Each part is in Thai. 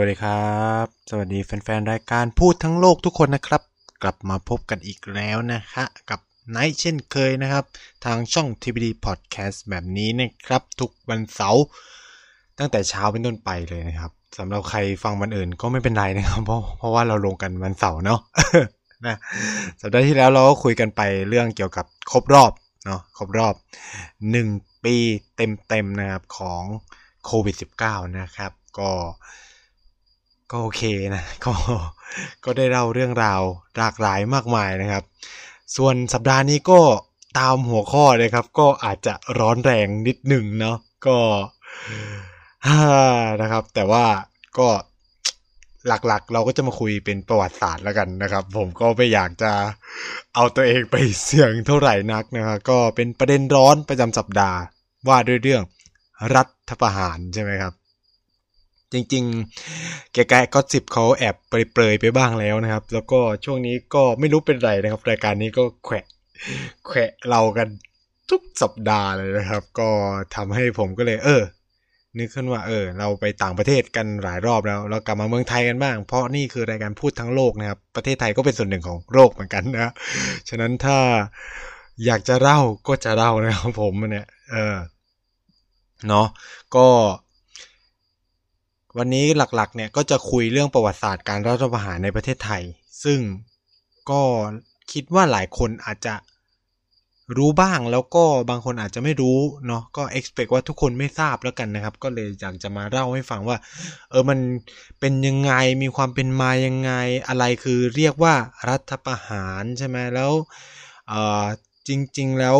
วัสดีครับ สวัสดีแฟนๆ รายการพูดทั้งโลกทุกคนนะครับ กลับมาพบกันอีกแล้วนะฮะกับไนท์เช่นเคยนะครับ ทางช่อง TBD Podcast แบบนี้นะครับ ทุกวันเสาร์ตั้งแต่เช้าเป็นต้นไปเลยนะครับสำหรับใครฟังวันอื่นก็ไม่เป็นไรนะครับเพราะเพราะว่าเราลงกันวันเสาร์เนาะนะสัปดาห์ที่แล้วเราก็คุยกันไปเรื่องเกี่ยวกับครบรอบเนาะครบรอบ 1 ปีเต็มๆนะครับของโควิด -19 นะครับ ก็ ก็โอเคนะก็ก็ได้เล่าเรื่องราวหลากหลายมากมายนะครับ ส่วนสัปดาห์นี้ก็ตามหัวข้อเลยครับ ก็อาจจะร้อนแรงนิดหนึ่งเนาะก็ฮ่านะครับ แต่ว่าก็หลักๆ เราก็จะมาคุยเป็นประวัติศาสตร์แล้วกันนะครับ ผมก็ไม่อยากจะเอาตัวเองไปเสี่ยงเท่าไหร่นักนะครับก็เป็นประเด็นร้อนประจำสัปดาห์ว่าด้วยเรื่องรัฐประหารใช่ไหมครับ จริงๆ แกๆก็สิบเขาแอบเปรยไปบ้างแล้วนะครับ แล้วก็ช่วงนี้ก็ไม่รู้เป็นไรนะครับ รายการนี้ก็แขวะแขวะเรากันทุกสัปดาห์เลยนะครับ ก็ทำให้ผมก็เลย เออ นึกขึ้นว่า เออ เราไปต่างประเทศกันหลายรอบแล้ว เรากลับมาเมืองไทยกันบ้าง เพราะนี่คือรายการพูดทั้งโลกนะครับ ประเทศไทยก็เป็นส่วนหนึ่งของโลกเหมือนกันนะฉะนั้นถ้าอยากจะเล่าก็จะเล่านะครับผมเนี่ย เออ เนาะ ก็ วันนี้หลักๆเนี่ยก็จะคุยเรื่องประวัติศาสตร์การรัฐประหารในประเทศไทย ซึ่งก็คิดว่าหลายคนอาจจะรู้บ้างแล้วก็บางคนอาจจะไม่รู้เนาะก็ expect ว่าทุกคนไม่ทราบแล้วกันนะครับ ก็เลยอยากจะมาเล่าให้ฟังว่า เออมันเป็นยังไงมีความเป็นมายังไงอะไรคือเรียกว่ารัฐประหารใช่ไหมแล้วเออจริง ๆ แล้ว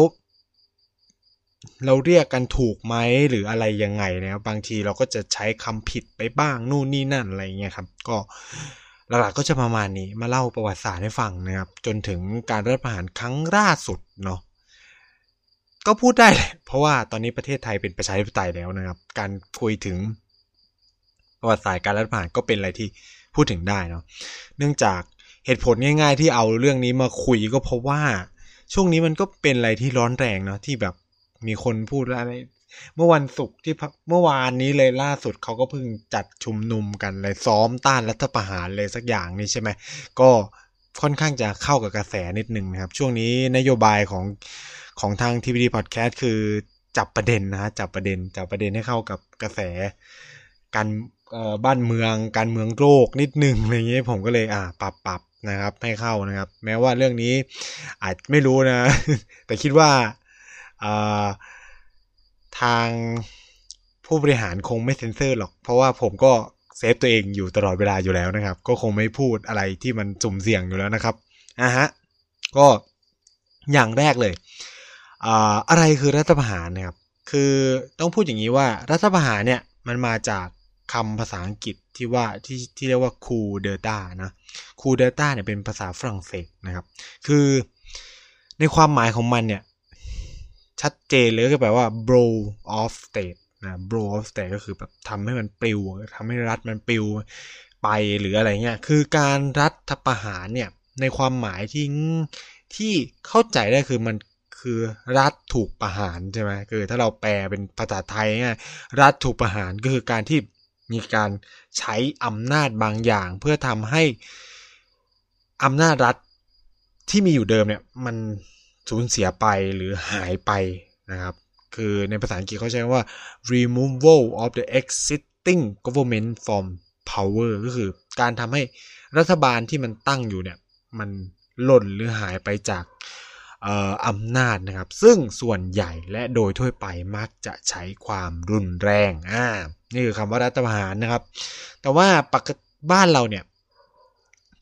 เราเรียกกันถูกไหมหรืออะไรยังไงนะครับบางทีเราก็จะใช้คำผิดไปบ้างนู่นนี่นั่นอะไรเงี้ยครับ ก็หลักๆก็จะประมาณนี้มาเล่าประวัติศาสตร์ให้ฟังนะครับ จนถึงการรัฐประหารครั้งล่าสุดเนาะก็พูดได้เลยเพราะว่าตอนนี้ประเทศไทยเป็นประชาธิปไตยแล้วนะครับ การคุยถึงประวัติศาสตร์การรัฐประหารก็เป็นอะไรที่พูดถึงได้เนาะเนื่องจากเหตุผลง่าย ๆ ที่เอาเรื่องนี้มาคุยก็เพราะว่าช่วงนี้มันก็เป็นอะไรที่ร้อนแรงเนาะที่แบบ มีคนพูดอะไรเมื่อวันศุกร์ที่เมื่อวานนี้เลยล่าสุดเขาก็เพิ่งจัดชุมนุมกันเลยซ้อมต้านรัฐประหารเลยสักอย่างนี่ใช่ไหมก็ค่อนข้างจะเข้ากับกระแสนิดนึงนะครับ ช่วงนี้นโยบายของของทาง TVD Podcast คือจับประเด็นนะฮะจับประเด็นจับประเด็นให้เข้ากับกระแสการบ้านเมืองการเมืองโลกนิดนึงอะไรเงี้ยผมก็เลยอ่าปรับปรับนะครับให้เข้านะครับ แม้ว่าเรื่องนี้อาจไม่รู้นะ แต่คิดว่า ทางผู้บริหารคงไม่เซ็นเซอร์หรอก เพราะว่าผมก็เซฟตัวเองอยู่ตลอดเวลาอยู่แล้วนะครับ ก็คงไม่พูดอะไรที่มันสุ่มเสี่ยงอยู่แล้วนะครับอะฮะก็อย่างแรกเลยอะไรคือรัฐประหารนะครับ คือต้องพูดอย่างนี้ว่ารัฐประหารเนี่ยมันมาจากคำภาษาอังกฤษที่ว่าที่ที่เรียกว่าคูเดต้านะคูเดต้าเนี่ยเป็นภาษาฝรั่งเศสนะครับ คือในความหมายของมันเนี่ย ชัดเจนเลยก็แปลว่า blow off state นะ blow off state ก็คือแบบทำให้มันปลิวทำให้รัฐมันปลิวไปหรืออะไรเงี้ย คือการรัฐประหารเนี่ยในความหมายที่ที่เข้าใจได้คือมันคือรัฐถูกประหารใช่ไหมคือถ้าเราแปลเป็นภาษาไทยง่ายรัฐถูกประหารก็คือการที่มีการใช้อำนาจบางอย่าง เพื่อทำให้อำนาจรัฐที่มีอยู่เดิมเนี่ยมัน สูญเสียไปหรือหายไปนะครับ คือในภาษาอังกฤษเขาใช้ว่า removal of the existing government from power ก็คือการทำให้รัฐบาลที่มันตั้งอยู่เนี่ย มันหล่นหรือหายไปจากอำนาจนะครับ ซึ่งส่วนใหญ่และโดยทั่วไปมักจะใช้ความรุนแรงอ่านี่คือคำว่ารัฐประหารนะครับ แต่ว่าปกติบ้านเราเนี่ย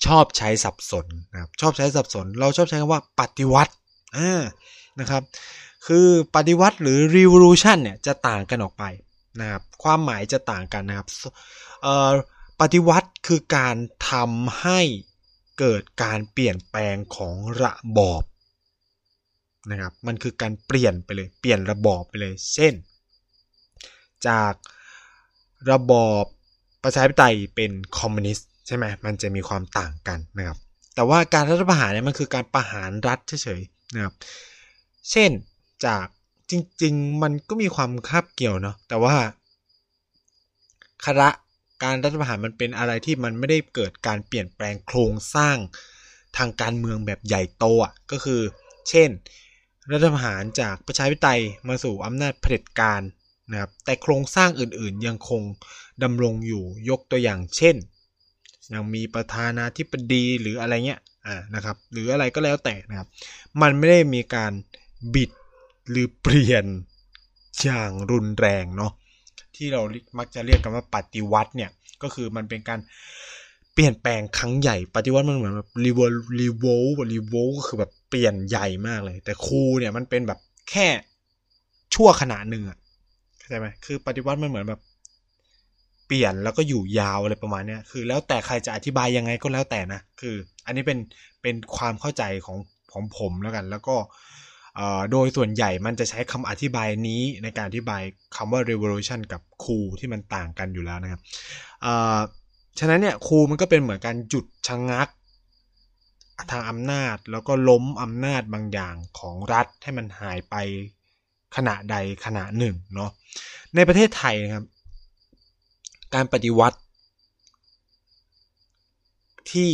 ชอบใช้สับสนนะครับชอบใช้สับสน เราชอบใช้คำว่าปฏิวัติ อ่านะครับ คือปฏิวัติหรือ revolution เนี่ยจะต่างกันออกไปนะครับ ความหมายจะต่างกันนะครับปฏิวัติคือการทำให้เกิดการเปลี่ยนแปลงของระบอบนะครับ มันคือการเปลี่ยนไปเลย เปลี่ยนระบอบไปเลย เช่น จากระบอบประชาธิปไตยเป็นคอมมิวนิสต์ใช่ไหมมันจะมีความต่างกันนะครับ แต่ว่าการรัฐประหารเนี่ยมันคือการประหารรัฐเฉยๆ นะครับเช่นจากจริง ๆ มันก็มีความคาบเกี่ยวเนาะแต่ว่าคณะการรัฐประหารมันเป็นอะไรที่มันไม่ได้เกิดการเปลี่ยนแปลงโครงสร้างทางการเมืองแบบใหญ่โตอะก็คือ เช่น รัฐประหารจากประชาธิปไตยมาสู่อำนาจเผด็จการนะครับแต่โครงสร้างอื่นๆ ยังคงดำรงอยู่ยกตัวอย่างเช่น ยังมีประธานาธิบดีหรืออะไรเงี้ย อ่านะครับ หรืออะไรก็แล้วแต่นะครับ มันไม่ได้มีการบิดหรือเปลี่ยนอย่างรุนแรงเนาะที่เรามักจะเรียกกันว่าปฏิวัติเนี่ยก็คือมันเป็นการเปลี่ยนแปลงครั้งใหญ่ ปฏิวัติมันเหมือนแบบรีเวลรีโวลรีโวลก็คือแบบเปลี่ยนใหญ่มากเลย แต่ coup เนี่ยมันเป็นแบบแค่ชั่วขณะหนึ่งอะเข้าใจไหมคือปฏิวัติมันเหมือนแบบ เปลี่ยนแล้วก็อยู่ยาวอะไรประมาณเนี้ยคือ แล้วแต่ใครจะอธิบายยังไงก็แล้วแต่นะคือ อันนี้เป็นเป็นความเข้าใจของของผมแล้วกัน แล้วก็โดยส่วนใหญ่มันจะใช้คำอธิบายนี้ในการอธิบายคำว่า revolution กับคูที่มันต่างกันอยู่แล้วนะครับฉะนั้นเนี่ยคูมันก็เป็นเหมือนการจุดชะงงักทางอำนาจแล้วก็ล้มอำนาจบางอย่างของรัฐให้มันหายไปขณะใดขณะหนึ่งเนาะในประเทศไทยนะครับ การปฏิวัติ ที่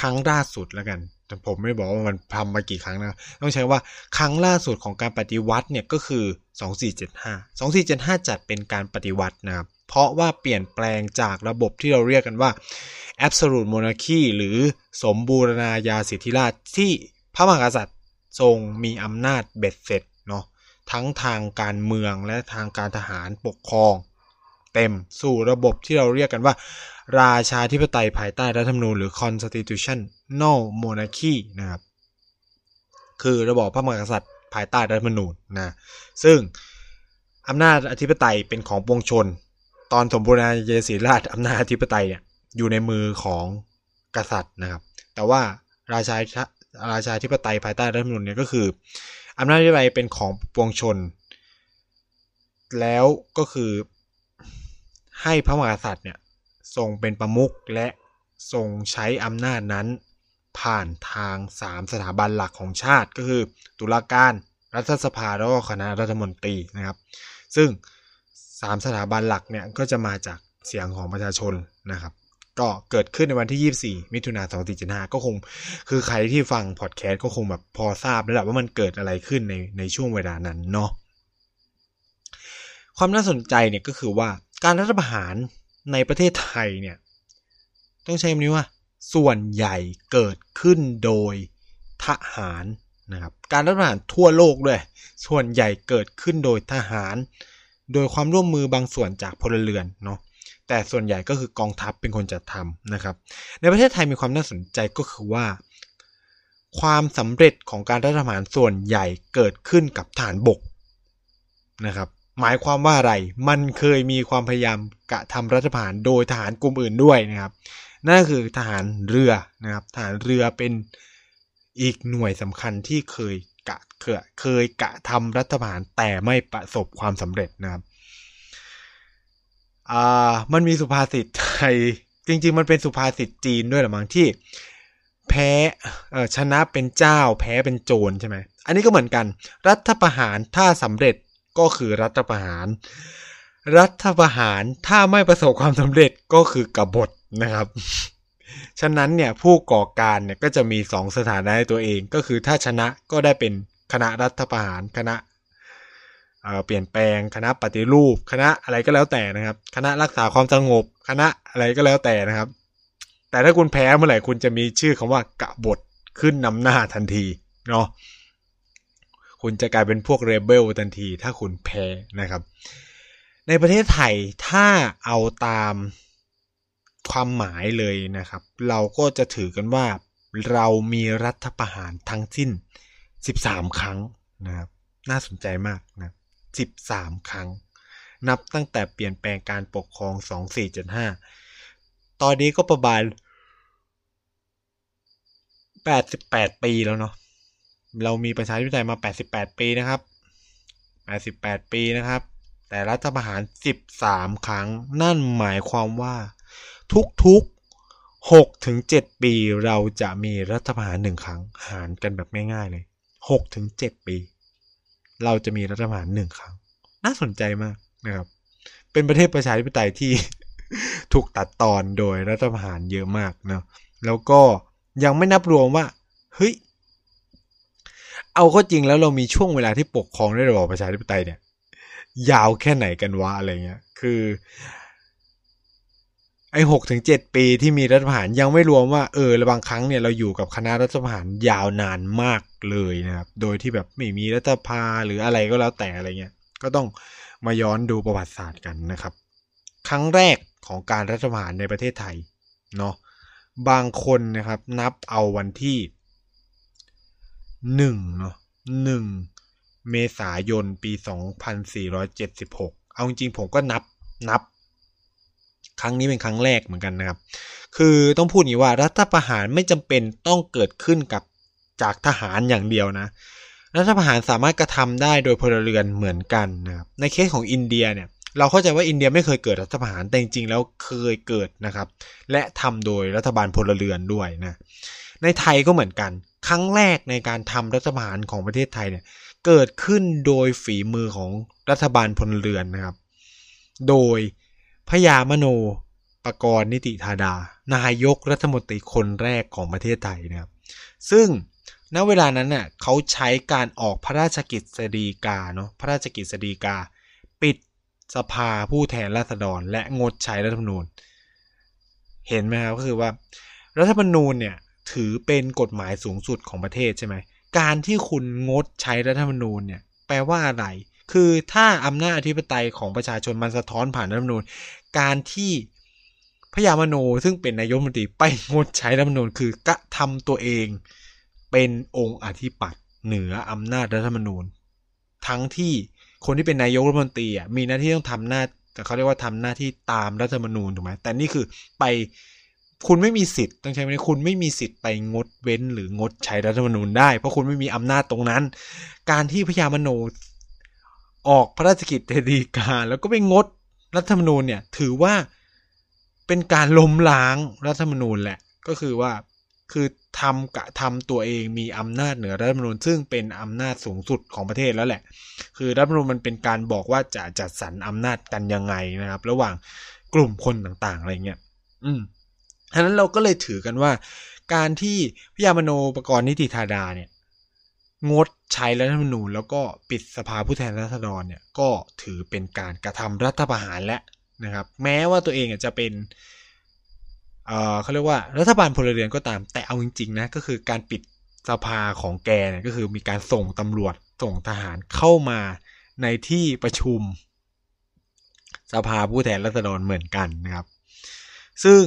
ครั้งล่าสุดแล้วกัน แต่ผมไม่บอกว่ามันทำมากี่ครั้งนะ ต้องใช้ว่าครั้งล่าสุดของการปฏิวัติเนี่ยก็คือ 2475 2475 จัดเป็นการปฏิวัตินะครับ เพราะว่าเปลี่ยนแปลงจากระบบที่เราเรียกกันว่า absolute monarchy หรือสมบูรณาญาสิทธิราชที่พระมหากษัตริย์ทรงมีอำนาจเบ็ดเสร็จเนาะทั้งทางการเมืองและทางการทหารปกครอง เต็ม สู่ระบบที่เราเรียกกันว่า ราชาธิปไตยภายใต้รัฐธรรมนูญหรือ constitutional monarchy นะครับ คือระบอบพระมหากษัตริย์ภายใต้รัฐธรรมนูญนะ ซึ่งอำนาจอธิปไตยเป็นของปวงชน ตอนสมบูรณาญาสิราชอำนาจอธิปไตยเนี่ยอยู่ในมือของกษัตริย์นะครับ แต่ว่าราชาราชาธิปไตยภายใต้รัฐธรรมนูญเนี่ยก็คืออำนาจอธิปไตยเป็นของปวงชน แล้วก็คือ ให้พระมหากษัตริย์เนี่ยทรงเป็นประมุขและทรงใช้อำนาจนั้น ผ่านทาง 3 สถาบันหลักของชาติก็คือ ตุลาการรัฐสภาแล้วก็คณะรัฐมนตรีนะครับ ซึ่ง 3 สถาบันหลักเนี่ยก็จะมาจากเสียงของประชาชนนะครับ ก็เกิดขึ้นในวันที่ 24 มิถุนายน2475ก็คง คือใครที่ฟังพอดแคสต์ก็คงแบบพอทราบแล้วแหละว่ามันเกิดอะไรขึ้นในในช่วงเวลานั้นเนาะความน่าสนใจเนี่ยก็คือว่า การรัฐประหารในประเทศไทยเนี่ยต้องใช้คำนี้ว่า ส่วนใหญ่เกิดขึ้นโดยทหารนะครับการรัฐประหารทั่วโลกด้วย ส่วนใหญ่เกิดขึ้นโดยทหาร โดยความร่วมมือบางส่วนจากพลเรือนเนาะแต่ส่วนใหญ่ก็คือกองทัพเป็นคนจัดทำนะครับ ในประเทศไทยมีความน่าสนใจก็คือว่า ความสำเร็จของการรัฐประหารส่วนใหญ่เกิดขึ้นกับฐานบกนะครับ หมายความว่าอะไร มันเคยมีความพยายามกระทำรัฐประหารโดยทหารกลุ่มอื่นด้วยนะครับ นั่นคือทหารเรือนะครับ ทหารเรือเป็นอีกหน่วยสำคัญที่เคยกะเคยเคยกะทำรัฐประหารแต่ไม่ประสบความสำเร็จนะครับ อ่า มันมีสุภาษิตไทย จริง ๆ มันเป็นสุภาษิตจีนด้วยหรือมั้งที่แพ้ชนะเป็นเจ้า แพ้เป็นโจรใช่ไหม อันนี้ก็เหมือนกัน รัฐประหารถ้าสำเร็จ ก็คือรัฐประหาร รัฐประหารถ้าไม่ประสบความสำเร็จก็คือกบฏนะครับ ฉะนั้นเนี่ยผู้ก่อการเนี่ยก็จะมีสองสถานะในตัวเอง ก็คือถ้าชนะก็ได้เป็นคณะรัฐประหารคณะเปลี่ยนแปลงคณะปฏิรูป คณะอะไรก็แล้วแต่นะครับ คณะรักษาความสงบ คณะอะไรก็แล้วแต่นะครับ แต่ถ้าคุณแพ้เมื่อไหร่คุณจะมีชื่อคำว่ากบฏขึ้นนำหน้าทันทีเนาะ คุณจะกลายเป็นพวกเรเบลทันทีถ้าคุณแพ้นะครับ ในประเทศไทยถ้าเอาตามความหมายเลยนะครับ เราก็จะถือกันว่าเรามีรัฐประหารทั้งสิ้น 13 ครั้งนะครับ น่าสนใจมากนะ13 ครั้ง นับตั้งแต่เปลี่ยนแปลงการปกครอง 2475 ตอนนี้ก็ประมาณ 88 ปีแล้วเนาะ เรามีประชาธิปไตยมา 88 ปีนะครับ 88 ปีนะครับ แต่รัฐประหาร 13 ครั้ง นั่นหมายความว่า ทุกๆ6ถึง7ปีเราจะมีรัฐประหารหนึ่งครั้ง หารกันแบบง่ายๆเลย6ถึง7ปี เราจะมีรัฐประหารหนึ่งครั้ง น่าสนใจมากนะครับ เป็นประเทศประชาธิปไตยที่ถูกตัดตอนโดยรัฐประหารเยอะมากเนาะแล้วก็ยังไม่นับรวมว่า เฮ้ย เอาก็จริงแล้วเรามีช่วงเวลาที่ปกครองด้วยระบอบประชาธิปไตยเนี่ย ยาวแค่ไหนกันวะอะไรเงี้ย คือ ไอ้หกถึงเจ็ดปีที่มีรัฐประหารยังไม่รวมว่าเออบางครั้งเนี่ยเราอยู่กับคณะรัฐประหารยาวนานมากเลยนะครับ โดยที่แบบไม่มีรัฐพาหรืออะไรก็แล้วแต่อะไรเงี้ย ก็ต้องมาย้อนดูประวัติศาสตร์กันนะครับ ครั้งแรกของการรัฐประหารในประเทศไทยเนาะบางคนนะครับนับเอาวันที่ หนึ่งเนาะหนึ่งเมษายนปีสองพันสี่ร้อยเจ็ดสิบหกเอาจริงๆผมก็นับนับ ครั้งนี้เป็นครั้งแรกเหมือนกันนะครับ คือต้องพูดอย่างนี้ว่ารัฐประหารไม่จำเป็นต้องเกิดขึ้นกับจากทหารอย่างเดียวนะ รัฐประหารสามารถกระทำได้โดยพลเรือนเหมือนกันนะครับในเคสของอินเดียเนี่ยเราเข้าใจว่าอินเดียไม่เคยเกิดรัฐประหารแต่จริงๆแล้วเคยเกิดนะครับ และทำโดยรัฐบาลพลเรือนด้วยนะในไทยก็เหมือนกัน ครั้งแรกในการทำรัฐประหารของประเทศไทยเนี่ย เกิดขึ้นโดยฝีมือของรัฐบาลพลเรือนนะครับ โดยพญามโนปกรณ์นิติธาดา นายกรัฐมนตรีคนแรกของประเทศไทยนะครับ ซึ่งณเวลานั้นเนี่ยเขาใช้การออกพระราชกิจสฎีกาเนาะพระราชกิจสฎีกา ปิดสภาผู้แทนราษฎร และงดใช้รัฐธรรมนูญ เห็นไหมครับก็คือว่า รัฐธรรมนูญเนี่ย ถือเป็นกฎหมายสูงสุดของประเทศใช่ไหม การที่คุณงดใช้รัฐธรรมนูญเนี่ย แปลว่าอะไร คือถ้าอำนาจอธิปไตยของประชาชนมันสะท้อนผ่านรัฐธรรมนูญ การที่พญามโนซึ่งเป็นนายกมนตรีไปงดใช้รัฐธรรมนูญคือกระทำตัวเองเป็นองค์อธิปัตย์เหนืออำนาจรัฐธรรมนูญ ทั้งที่คนที่เป็นนายกรัฐมนตรีอะมีหน้าที่ต้องทำหน้า แต่เขาเรียกว่าทำหน้าที่ตามรัฐธรรมนูญถูกไหมแต่นี่คือไป คุณไม่มีสิทธิ์ต้องใช้ไหมคุณไม่มีสิทธิ์ไปงดเว้นหรืองดใช้รัฐธรรมนูญได้ เพราะคุณไม่มีอำนาจตรงนั้น การที่พญามโนออกพระราชกิจเดีกาแล้วก็ไปงดรัฐธรรมนูญเนี่ย ถือว่าเป็นการล้มล้างรัฐธรรมนูญแหละ ก็คือว่าคือทำกะทำตัวเองมีอำนาจเหนือรัฐธรรมนูญซึ่งเป็นอำนาจสูงสุดของประเทศแล้วแหละ คือรัฐธรรมนูญมันเป็นการบอกว่าจะจัดสรรอำนาจกันยังไงนะครับ ระหว่างกลุ่มคนต่างๆอะไรเงี้ย อืม ฉะนั้นเราก็เลยถือกันว่า การที่พยามโนปกรณ์นิติธาดาเนี่ยงดใช้รัฐธรรมนูญแล้วก็ปิดสภาผู้แทนราษฎรเนี่ยก็ถือเป็นการกระทำรัฐประหารและนะครับ แม้ว่าตัวเองจะเป็นเอ่อเขาเรียกว่ารัฐบาลพลเรือนก็ตาม แต่เอาจริงๆนะก็คือการปิดสภาของแกเนี่ยก็คือมีการส่งตำรวจส่งทหารเข้ามาในที่ประชุม สภาผู้แทนราษฎรเหมือนกันนะครับ ซึ่ง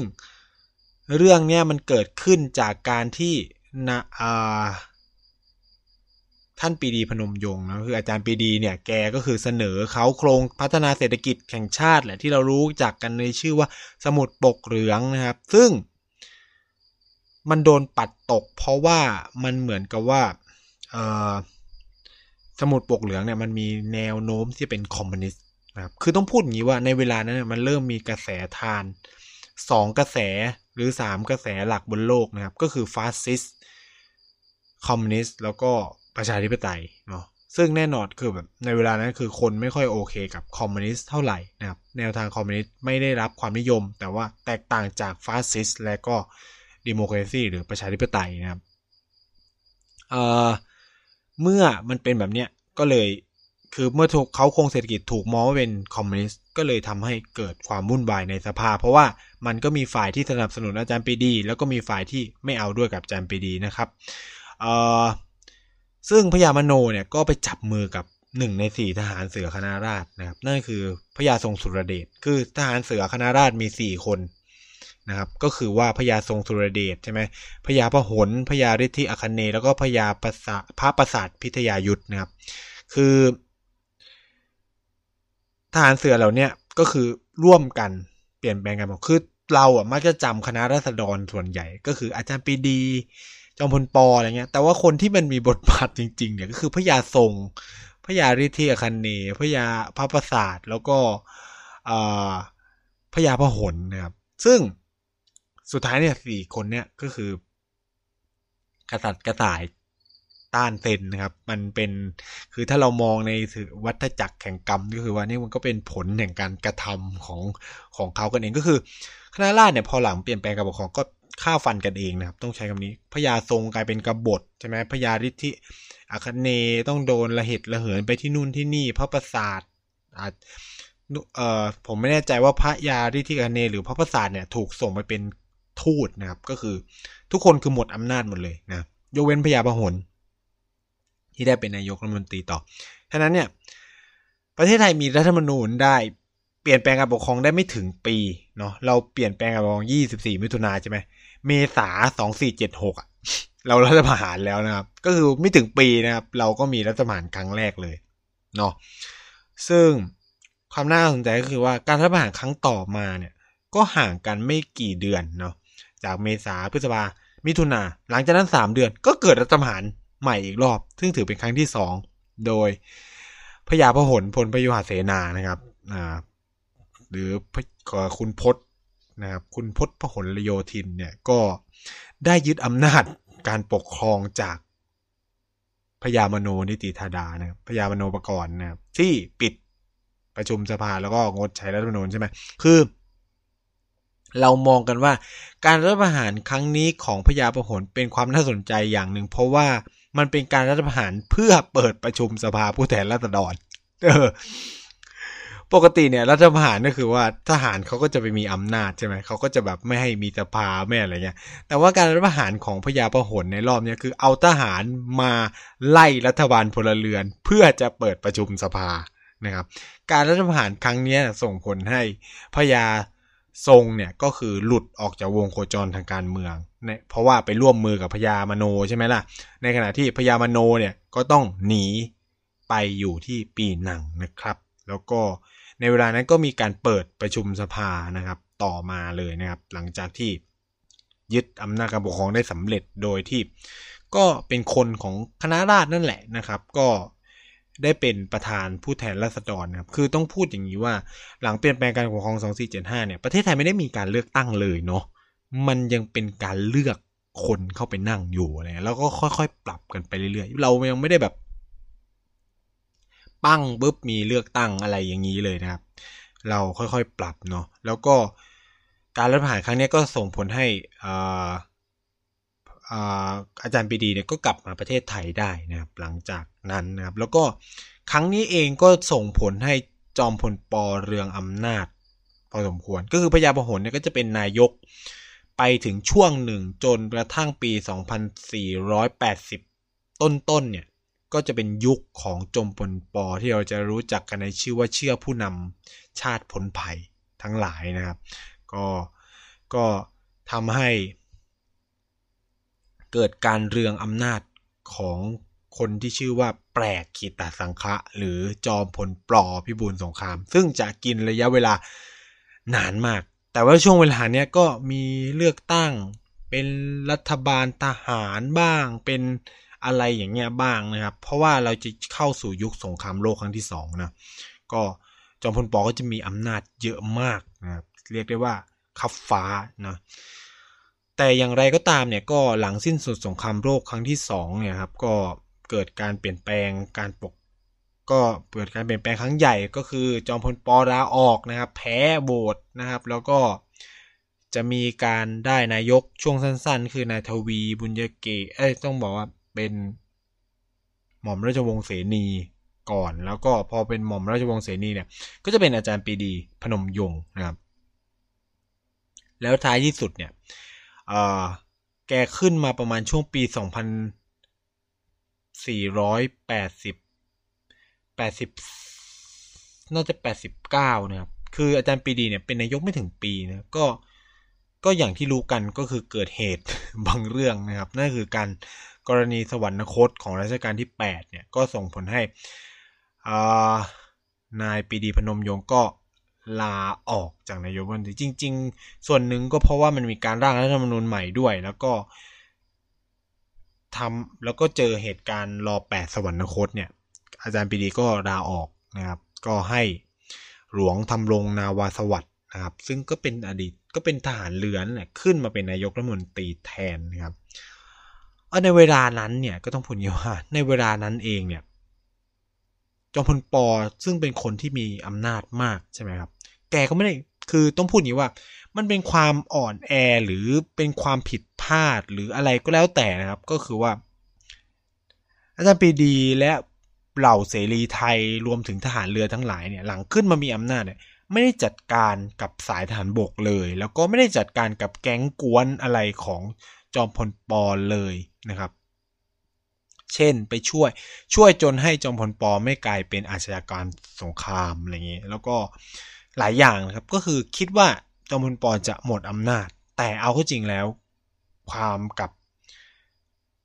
เรื่องเนี้ยมันเกิดขึ้นจากการที่นะอ่าท่านปีดีพนมยงค์นะคืออาจารย์ปีดีเนี่ยแกก็คือเสนอเขาโครงพัฒนาเศรษฐกิจแห่งชาติแหละที่เรารู้จักกันในชื่อว่าสมุดปกเหลืองนะครับ ซึ่ง มันโดนปัดตก เพราะว่ามันเหมือนกับว่าสมุดปกเหลืองเนี่ยมันมีแนวโน้มที่เป็นคอมมิวนิสต์นะครับคือต้องพูดอย่างนี้ว่าในเวลานั้นมันเริ่มมีกระแสธารสองกระแส หรือสามกระแสหลักบนโลกนะครับ ก็คือฟาสซิสต์คอมมิวนิสต์แล้วก็ประชาธิปไตยเนาะซึ่งแน่นอนคือแบบในเวลานั้นคือคนไม่ค่อยโอเคกับคอมมิวนิสต์เท่าไหร่นะครับ แนวทางคอมมิวนิสต์ไม่ได้รับความนิยม แต่ว่าแตกต่างจากฟาสซิสต์และก็ดิโมคราซีหรือประชาธิปไตยนะครับเอ่อเมื่อมันเป็นแบบเนี้ยก็เลย คือเมื่อถูกเขาโครงเศรษฐกิจถูกมองว่าเป็นคอมมิวนิสต์ก็เลยทำให้เกิดความวุ่นวายในสภา เพราะว่ามันก็มีฝ่ายที่สนับสนุนอาจารย์ปีดี แล้วก็มีฝ่ายที่ไม่เอาด้วยกับอาจารย์ปีดีนะครับเอ่อซึ่งพญามโนเนี่ยก็ไปจับมือกับหนึ่งในสี่ทหารเสือคณะราษฎรนะครับ นั่นคือพญาทรงสุรเดชคือทหารเสือคณะราษฎรมีสี่คนนะครับ ก็คือว่าพญาทรงสุรเดชใช่ไหมพญาพหลพญาฤทธิอคเน แล้วก็พญาประสาพระประสาทพิทยายุทธนะครับ คือ ทหารเสือเหล่าเนี้ยก็คือร่วมกันเปลี่ยนแปลงกันบอกคือเราอะมักจะจำคณะรัษฎรส่วนใหญ่ ก็คืออาจารย์ปีดี จอมพลปออะไรเงี้ย แต่ว่าคนที่มันมีบทบาทจริง ๆ เนี่ยก็คือพระยาทรงพระยาฤทธิอคันเนพระยาพระประสาทแล้วก็พระยาพหลนะครับ ซึ่งสุดท้ายเนี่ยสี่คนเนี่ยก็คือ กษัตริย์กระต่าย ต้านเซนนะครับ มันเป็นคือถ้าเรามองในวัฏจักรแข่งกรรมก็คือว่านี่มันก็เป็นผลแห่งการกระทำของของเขากันเองก็คือ คณะราษฎรเนี่ยพอหลังเปลี่ยนแปลงการปกครองก็ฆ่าฟันกันเองนะครับ ต้องใช้คำนี้พญาทรงกลายเป็นกบฏใช่ไหมพญาฤทธิอาคเนต้องโดนระเหตุระเหินไปที่นู่นที่นี่พระประสาทอาจเอ่อผมไม่แน่ใจว่าพระยาฤทธิอาคเนหรือพระประสาทเนี่ยถูกส่งไปเป็นทูตนะครับ ก็คือทุกคนคือหมดอำนาจหมดเลยนะยกเว้นพญาพหล ที่ได้เป็นนายกรัฐมนตรีต่อฉะนั้นเนี่ยประเทศไทยมีรัฐธรรมนูญได้เปลี่ยนแปลงการปกครองได้ไม่ถึงปีเนาะเราเปลี่ยนแปลงการปกครอง 24 มิถุนาใช่ไหมเมษา 2476อะเรารัฐประหารแล้วนะครับ ก็คือไม่ถึงปีนะครับ เราก็มีรัฐประหารครั้งแรกเลยเนาะซึ่งความน่าสนใจก็คือว่าการรัฐประหารครั้งต่อมาเนี่ย ก็ห่างกันไม่กี่เดือนเนาะจากเมษาพฤษภามิถุนาหลังจากนั้น 3 เดือนก็เกิดรัฐประหาร ใหม่อีกรอบ ซึ่งถือเป็นครั้งที่สองโดยพญาพหลพลพยุหเสนานะครับอ่าหรือคุณพศนะครับคุณพศพหลโยธินเนี่ยก็ได้ยึดอำนาจการปกครองจากพญามโนนิติธาดานะครับพญามโนประกรณ์นะครับที่ปิดประชุมสภาแล้วก็งดใช้รัฐธรรมนูญใช่ไหมคือ เรามองกันว่า การรัฐประหารครั้งนี้ของพญาประหลเป็นความน่าสนใจอย่างหนึ่ง เพราะว่า มันเป็นการรัฐประหารเพื่อเปิดประชุมสภาผู้แทนราษฎรเออปกติเนี่ยรัฐประหารก็คือว่าทหารเขาก็จะไปมีอำนาจใช่ไหมเขาก็จะแบบไม่ให้มีสภาไม่อะไรเงี้ย แต่ว่าการรัฐประหารของพญาประหลในรอบนี้คือเอาทหารมาไล่รัฐบาลพลเรือน เพื่อจะเปิดประชุมสภานะครับ การรัฐประหารครั้งนี้ส่งผลให้พญา ทรงเนี่ยก็คือหลุดออกจากวงโคจรทางการเมืองเนี่ยเพราะว่าไปร่วมมือกับพญามโนใช่ไหมล่ะ ในขณะที่พญามโนเนี่ยก็ต้องหนีไปอยู่ที่ปีหนังนะครับ แล้วก็ในเวลานั้นก็มีการเปิดประชุมสภานะครับต่อมาเลยนะครับ หลังจากที่ยึดอำนาจการปกครองได้สำเร็จโดยที่ ก็เป็นคนของคณะราษฎรนั่นแหละนะครับ ก็ ได้เป็นประธานผู้แทนราษฎรครับคือต้องพูดอย่างนี้ว่าหลังเปลี่ยนแปลงการปกครอง 2475 เนี่ยประเทศไทยไม่ได้มีการเลือกตั้งเลยเนาะมันยังเป็นการเลือกคนเข้าไปนั่งอยู่อะไรแล้วก็ค่อยๆ ปรับกันไปเรื่อยๆ เรายังไม่ได้แบบ ปั้งปุ๊บมีเลือกตั้งอะไรอย่างนี้เลยนะครับ เราค่อยๆ ปรับเนาะแล้วก็การรัฐประหารครั้งนี้ก็ส่งผลให้อา อาจารย์ปีดีเนี่ยก็กลับมาประเทศไทยได้นะครับ หลังจากนั้นนะครับ แล้วก็ครั้งนี้เองก็ส่งผลให้จอมพลปอเรืองอำนาจ พอสมควรก็คือพญาพหลเนี่ยก็จะเป็นนายกไปถึงช่วงหนึ่งจนกระทั่งปี 2480 ต้นๆเนี่ยก็จะเป็นยุคของจอมพลปอที่เราจะรู้จักกันในชื่อว่าเชื่อผู้นำชาติผลภัยทั้งหลายนะครับ ก็ก็ทำให้ เกิดการเรืองอำนาจของคนที่ชื่อว่าแปลกขีตสังฆะหรือจอมพลปลอพิบูลสงคราม ซึ่งจะกินระยะเวลานานมาก แต่ว่าช่วงเวลาเนี้ยก็มีเลือกตั้ง เป็นรัฐบาลทหารบ้าง เป็นอะไรอย่างเงี้ยบ้างนะครับ เพราะว่าเราจะเข้าสู่ยุคสงครามโลกครั้งที่สองนะ ก็จอมพลปอก็จะมีอำนาจเยอะมากนะครับ เรียกได้ว่าขับฟ้านะ แต่อย่างไรก็ตามเนี่ยก็หลังสิ้นสุดสงครามโลกครั้งที่สองเนี่ยครับก็เกิดการเปลี่ยนแปลงการปก ก็เกิดการเปลี่ยนแปลงครั้งใหญ่ก็คือจอมพลปอลาออกนะครับ แพ้โบสนะครับ แล้วก็จะมีการได้นายกช่วงสั้น ๆ คือนายทวีบุญยเกเอ้ยต้องบอกว่าเป็นหม่อมราชวงศ์เสนีก่อน แล้วก็พอเป็นหม่อมราชวงศ์เสนีเนี่ย ก็จะเป็นอาจารย์ปีดีพนมยงค์นะครับ แล้วท้ายที่สุดเนี่ย แกขึ้นมาประมาณช่วงปี2480 80น่าจะ89นะครับ คืออาจารย์ปีดีเนี่ยเป็นนายกไม่ถึงปีนะก็ก็อย่างที่รู้กันก็คือเกิดเหตุบางเรื่องนะครับ นั่นคือการกรณีสวรรคตของรัชกาลที่ 8 เนี่ย ก็ส่งผลให้นายปีดีพนมยงค์ก็ ลาออกจากนายกรัฐมนตรีจริง ๆ ส่วนหนึ่งก็เพราะว่ามันมีการร่างรัฐธรรมนูญใหม่ด้วย แล้วก็ทำแล้วก็เจอเหตุการณ์รอแปดสวรรคตเนี่ย อาจารย์ปีดีก็ลาออกนะครับ ก็ให้หลวงทำรงนาวาสวัสด์นะครับ ซึ่งก็เป็นอดีตก็เป็นทหารเรือนแหละขึ้นมาเป็นนายกรัฐมนตรีแทนนะครับในเวลานั้นเนี่ยก็ต้องพูดว่าในเวลานั้นเองเนี่ย จอมพลปอซึ่งเป็นคนที่มีอำนาจมากใช่ไหมครับ แกก็ไม่ได้คือต้องพูดอย่างนี้ว่า มันเป็นความอ่อนแอหรือเป็นความผิดพลาดหรืออะไรก็แล้วแต่นะครับ ก็คือว่า อาจารย์ปีดีและเหล่าเสรีไทยรวมถึงทหารเรือทั้งหลายเนี่ยหลังขึ้นมามีอำนาจเนี่ยไม่ได้จัดการกับสายทหารบกเลย แล้วก็ไม่ได้จัดการกับแก๊งกวนอะไรของจอมพลปอเลยนะครับ เช่น ไปช่วยช่วยจนให้จอมพลปอไม่กลายเป็นอาชญากรสงครามอะไรเงี้ยแล้วก็หลายอย่างนะครับ ก็คือคิดว่าจอมพลปอจะหมดอำนาจ แต่เอาเข้าจริงแล้ว ความกับ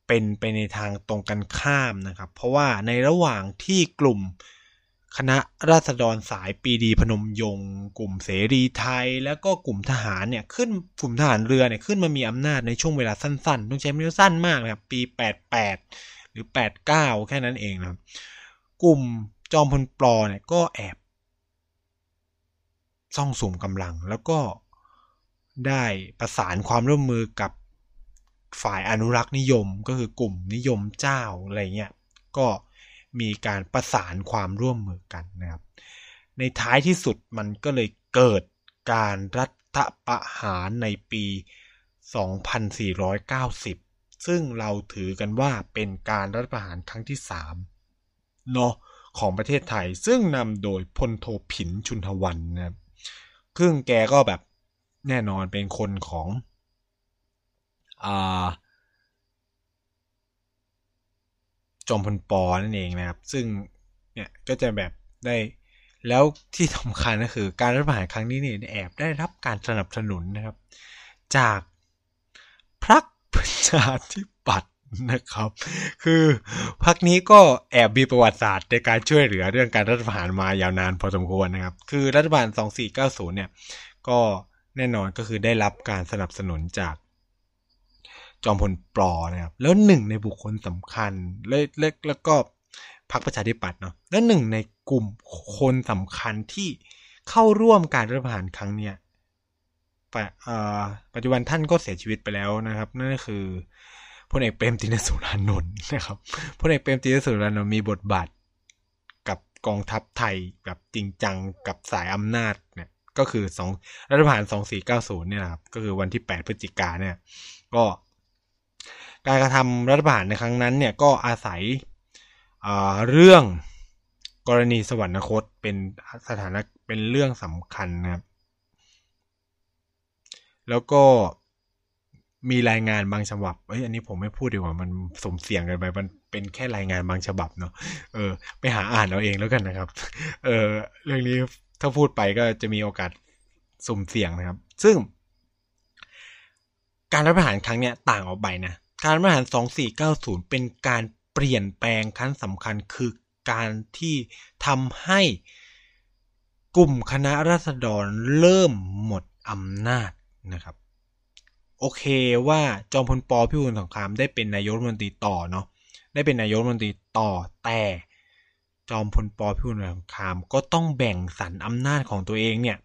เป็นไปในทางตรงกันข้ามนะครับ เพราะว่าในระหว่างที่กลุ่มคณะราษฎรสายปีดีพนมยงค์กลุ่มเสรีไทย แล้วก็กลุ่มทหารเนี่ยขึ้นกลุ่มทหารเรือเนี่ยขึ้นมามีอำนาจในช่วงเวลาสั้นๆ ต้องใช้เวลาสั้นมากนะครับปี 88 รือ 89 แค่นั้นเองนะครับ กลุ่มจอมพลปลอเนี่ยก็แอบ ซ่องสุมกำลังแล้วก็ได้ประสานความร่วมมือกับฝ่ายอนุรักษ์นิยมก็คือกลุ่มนิยมเจ้าอะไรเงี้ยก็มีการประสานความร่วมมือกันนะครับ ในท้ายที่สุดมันก็เลยเกิดการรัฐประหารในปี 2490 ซึ่งเราถือกันว่าเป็นการรัฐประหารครั้งที่3เนาะของประเทศไทยซึ่งนำโดยพลโทผินชุนทวันนะครับครึ่งแกก็แบบแน่นอนเป็นคนของอ่าจอมพลปอนั่นเองนะครับ ซึ่งเนี่ยก็จะแบบได้แล้วที่สำคัญก็คือการรัฐประหารครั้งนี้เนี่ยแอบได้รับการสนับสนุนนะครับ จากพรรค ประชาธิปัตย์นะครับ คือพรรคนี้ก็แอบมีประวัติศาสตร์ในการช่วยเหลือเรื่องการรัฐประหารมายาวนานพอสมควรนะครับ คือรัฐบาล 2490 เนี่ย ก็แน่นอนก็คือได้รับการสนับสนุนจากจอมพลปลอนะครับ แล้วหนึ่งในบุคคลสำคัญเล็กๆแล้วก็พรรคประชาธิปัตย์เนาะ และหนึ่งในกลุ่มคนสำคัญที่เข้าร่วมการรัฐประหารครั้งเนี้ย ปัจจุบันท่านก็เสียชีวิตไปแล้วนะครับ นั่นก็คือพลเอกเปรมตินสุรานนท์นะครับพลเอกเปรมตินสุรานนท์มีบทบาทกับกองทัพไทยแบบจริงจังกับสายอำนาจเนี่ยก็คือสองรัฐประหารสองสี่เก้าศูนย์เนี่ยครับก็คือวันที่แปดพฤศจิกาเนี่ยก็ การกระทำรัฐประหารในครั้งนั้นเนี่ยก็อาศัยเรื่องกรณีสวรรคตเป็นสถานะเป็นเรื่องสำคัญนะครับ แล้วก็มีรายงานบางฉบับ เอ้ย อันนี้ผมไม่พูดดีกว่า มันสมเสียงกันไป มันเป็นแค่รายงานบางฉบับเนาะ เออ ไปหาอ่านเอาเองแล้วกันนะครับ เออ เรื่องนี้ถ้าพูดไปก็จะมีโอกาสสุ่มเสี่ยงนะครับ ซึ่ง การรัฐประหารครั้งเนี้ยต่างออกไปนะ การรับริหาร 2490 เป็นการเปลี่ยนแปลงครั้งสำคัญคือการที่ทำให้กลุ่มคณะรัษฎรเริ่มหมดอำนาจ นะครับ โอเคว่าจอมพลปพิบูลสงครามได้เป็นนายกรัฐมนตรีต่อเนาะได้เป็นนายกรัฐมนตรีต่อแต่จอมพลปพิบูลสงครามก็ต้องแบ่งสรรอำนาจของตัวเองเนี่ย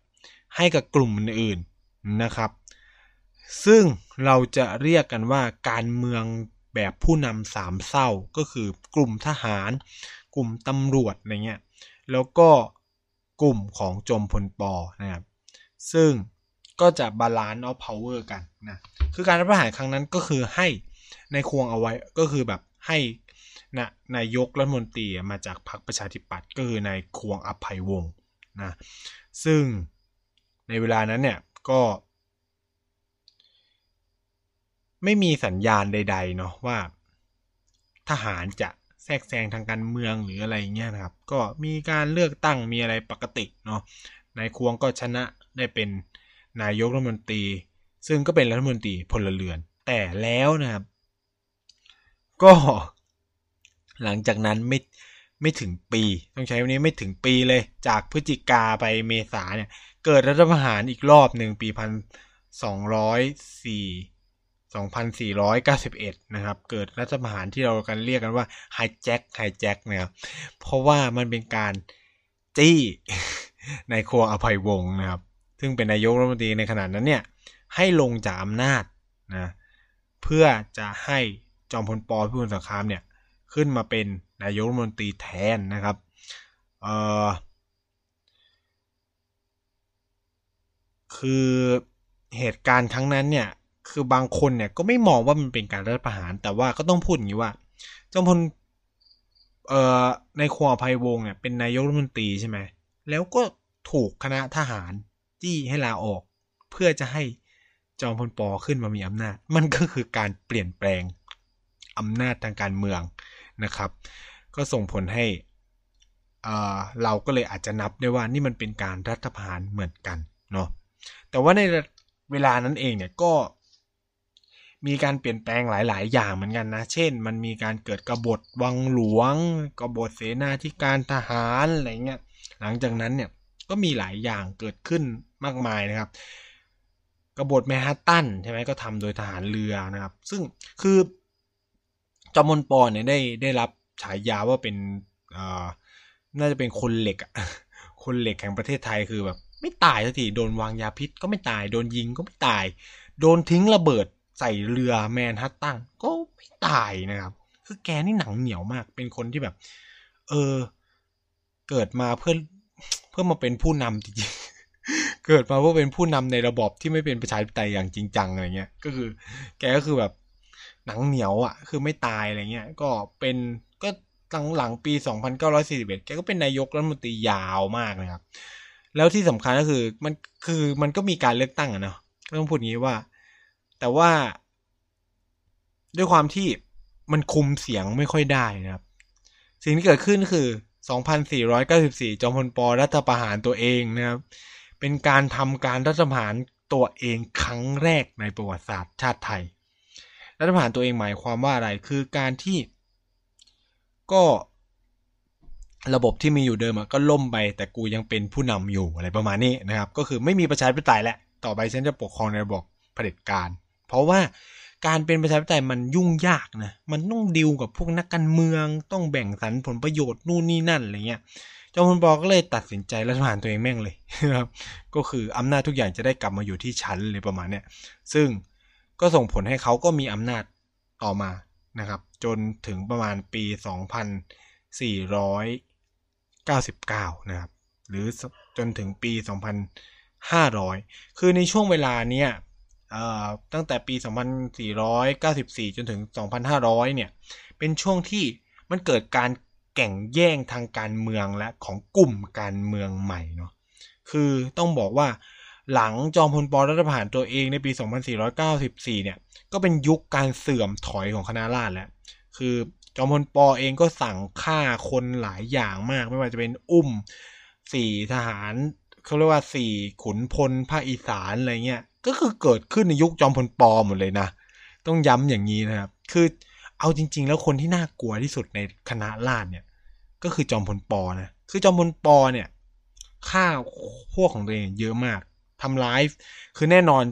ให้กับกลุ่มอื่นๆนะครับ ซึ่งเราจะเรียกกันว่าการเมืองแบบผู้นำสามเส้าก็คือกลุ่มทหาร กลุ่มตำรวจอะไรเงี้ยแล้วก็กลุ่มของจอมพล ป.นะครับซึ่ง ก็จะ balance of power กันนะคือการรัฐประหารครั้งนั้นก็คือให้นายควงเอาไว้ก็คือแบบให้นะนายกรัฐมนตรีมาจากพรรคประชาธิปัตย์ก็คือนายควงอภัยวงศ์นะซึ่งในเวลานั้นเนี่ยก็ ไม่มีสัญญาณใด ๆ เนาะว่าทหารจะแทรกแซงทางการเมืองหรืออะไรเงี้ยนะครับ ก็มีการเลือกตั้งมีอะไรปกติเนาะนายควงก็ชนะได้เป็น นายกรัฐมนตรี ซึ่งก็เป็นรัฐมนตรีพลเรือน แต่แล้วนะครับ ก็หลังจากนั้นไม่ไม่ถึงปี ต้องใช้วันนี้ไม่ถึงปีเลย จากพฤศจิกาไปเมษาเนี่ย เกิดรัฐประหารอีกรอบหนึ่งปีพันสองร้อยสี่สองพันสี่ร้อยเก้าสิบเอ็ดนะครับ เกิดรัฐประหารที่เรากันเรียกกันว่าไฮแจ็คไฮแจ็คนะครับ เพราะว่ามันเป็นการจี้ในครัวอภัยวงศ์นะครับ ซึ่งเป็นนายกรัฐมนตรีในขณะนั้นเนี่ยให้ลงจากอำนาจนะเพื่อจะให้จอมพลปพิบูลสงครามเนี่ยขึ้นมาเป็นนายกรัฐมนตรีแทนนะครับเอ่อคือเหตุการณ์ครั้งนั้นเนี่ยคือบางคนเนี่ยก็ไม่มองว่ามันเป็นการรัฐประหาร แต่ว่าก็ต้องพูดอย่างนี้ว่าจอมพลเอ่อในครัวภัยวงศ์เนี่ยเป็นนายกรัฐมนตรีใช่ไหมแล้วก็ถูกคณะทหาร จี้ให้ลาออก เพื่อจะให้จอมพลปขึ้นมามีอำนาจ มันก็คือการเปลี่ยนแปลงอำนาจทางการเมืองนะครับ ก็ส่งผลให้เราก็เลยอาจจะนับได้ว่านี่มันเป็นการรัฐประหารเหมือนกันเนาะแต่ว่าในเวลานั้นเองเนี่ยก็มีการเปลี่ยนแปลงหลาย ๆ อย่างเหมือนกันนะ เช่น มันมีการเกิดกบฏวังหลวง กบฏเสนาธิการทหารอะไรเงี้ย หลังจากนั้นเนี่ย ก็มีหลายอย่างเกิดขึ้นมากมายนะครับ กบฏแมนฮัตตันใช่ไหมก็ทำโดยทหารเรือนะครับ ซึ่งคือจอมพลปอเนี่ยได้ได้รับฉายาว่าเป็นน่าจะเป็นคนเหล็กอะคนเหล็กแห่งประเทศไทยคือแบบ ไม่ตายสักทีโดนวางยาพิษก็ไม่ตายโดนยิงก็ไม่ตาย โดนทิ้งระเบิดใส่เรือแมนฮัตตันก็ไม่ตายนะครับคือแกนี่หนังเหนียวมาก เป็นคนที่แบบ เออ เกิดมาเพื่อ เพื่อมาเป็นผู้นำจริงๆ เกิดมาเพื่อเป็นผู้นำในระบอบที่ไม่เป็นประชาธิปไตยอย่างจริงจังอะไรเงี้ย ก็คือ แกก็คือแบบหนังเหนียวอะ คือไม่ตายอะไรเงี้ย ก็เป็นก็หลังหลังปี 2941 แกก็เป็นนายกรัฐมนตรียาวมากนะครับ แล้วที่สำคัญก็คือมันคือมันก็มีการเลือกตั้งอะเนาะก็ต้องพูดงี้ว่า แต่ว่า ด้วยความที่มันคุมเสียงไม่ค่อยได้นะครับ สิ่งที่เกิดขึ้นคือ 2494 จอมพลปรัฐประหารตัวเองนะครับ เป็นการทำการรัฐประหารตัวเองครั้งแรกในประวัติศาสตร์ชาติไทย รัฐประหารตัวเองหมายความว่าอะไร คือการที่ก็ระบบที่มีอยู่เดิมก็ล่มไป แต่กูยังเป็นผู้นำอยู่อะไรประมาณนี้นะครับ ก็คือไม่มีประชาธิปไตยแล้วต่อไปฉันจะปกครองในระบบเผด็จการ เพราะว่า การเป็นประชาธิปไตยมันยุ่งยากนะมันต้องดิวกับพวกนักการเมืองต้องแบ่งสรรผลประโยชน์นู่นนี่นั่นอะไรเงี้ยจอมพลปอก็เลยตัดสินใจรัฐประหารตัวเองแม่งเลยนะครับก็คืออำนาจทุกอย่างจะได้กลับมาอยู่ที่ชั้นเลยประมาณเนี้ยซึ่งก็ส่งผลให้เขาก็มีอำนาจต่อมานะครับ จนถึงประมาณปี 2499 นะครับ หรือจนถึงปี 2500 คือในช่วงเวลาเนี้ย ตั้งแต่ปี 2494 จนถึง 2500 เนี่ย เป็นช่วงที่มันเกิดการแข่งแย่งทางการเมืองและของกลุ่มการเมืองใหม่เนาะ คือต้องบอกว่าหลังจอมพลปรัฐประหารตัวเองในปี 2494 เนี่ย ก็เป็นยุคการเสื่อมถอยของคณะราษฎรแล้ว คือจอมพลปอเองก็สั่งฆ่าคนหลายอย่างมาก ไม่ว่าจะเป็นอุ้มสี่ทหารเขาเรียกว่าสี่ขุนพลภาคอีสานอะไรเงี้ย ก็คือเกิดขึ้นในยุคจอมพลปอหมดเลยนะ ต้องย้ำอย่างนี้นะครับ คือเอาจริง ๆ แล้วคนที่น่ากลัวที่สุดในคณะราษฎรเนี่ย ก็คือจอมพลปอนะ คือจอมพลปอเนี่ยฆ่าพวกของตัวเองเยอะมาก ทำไลฟ์คือแน่นอน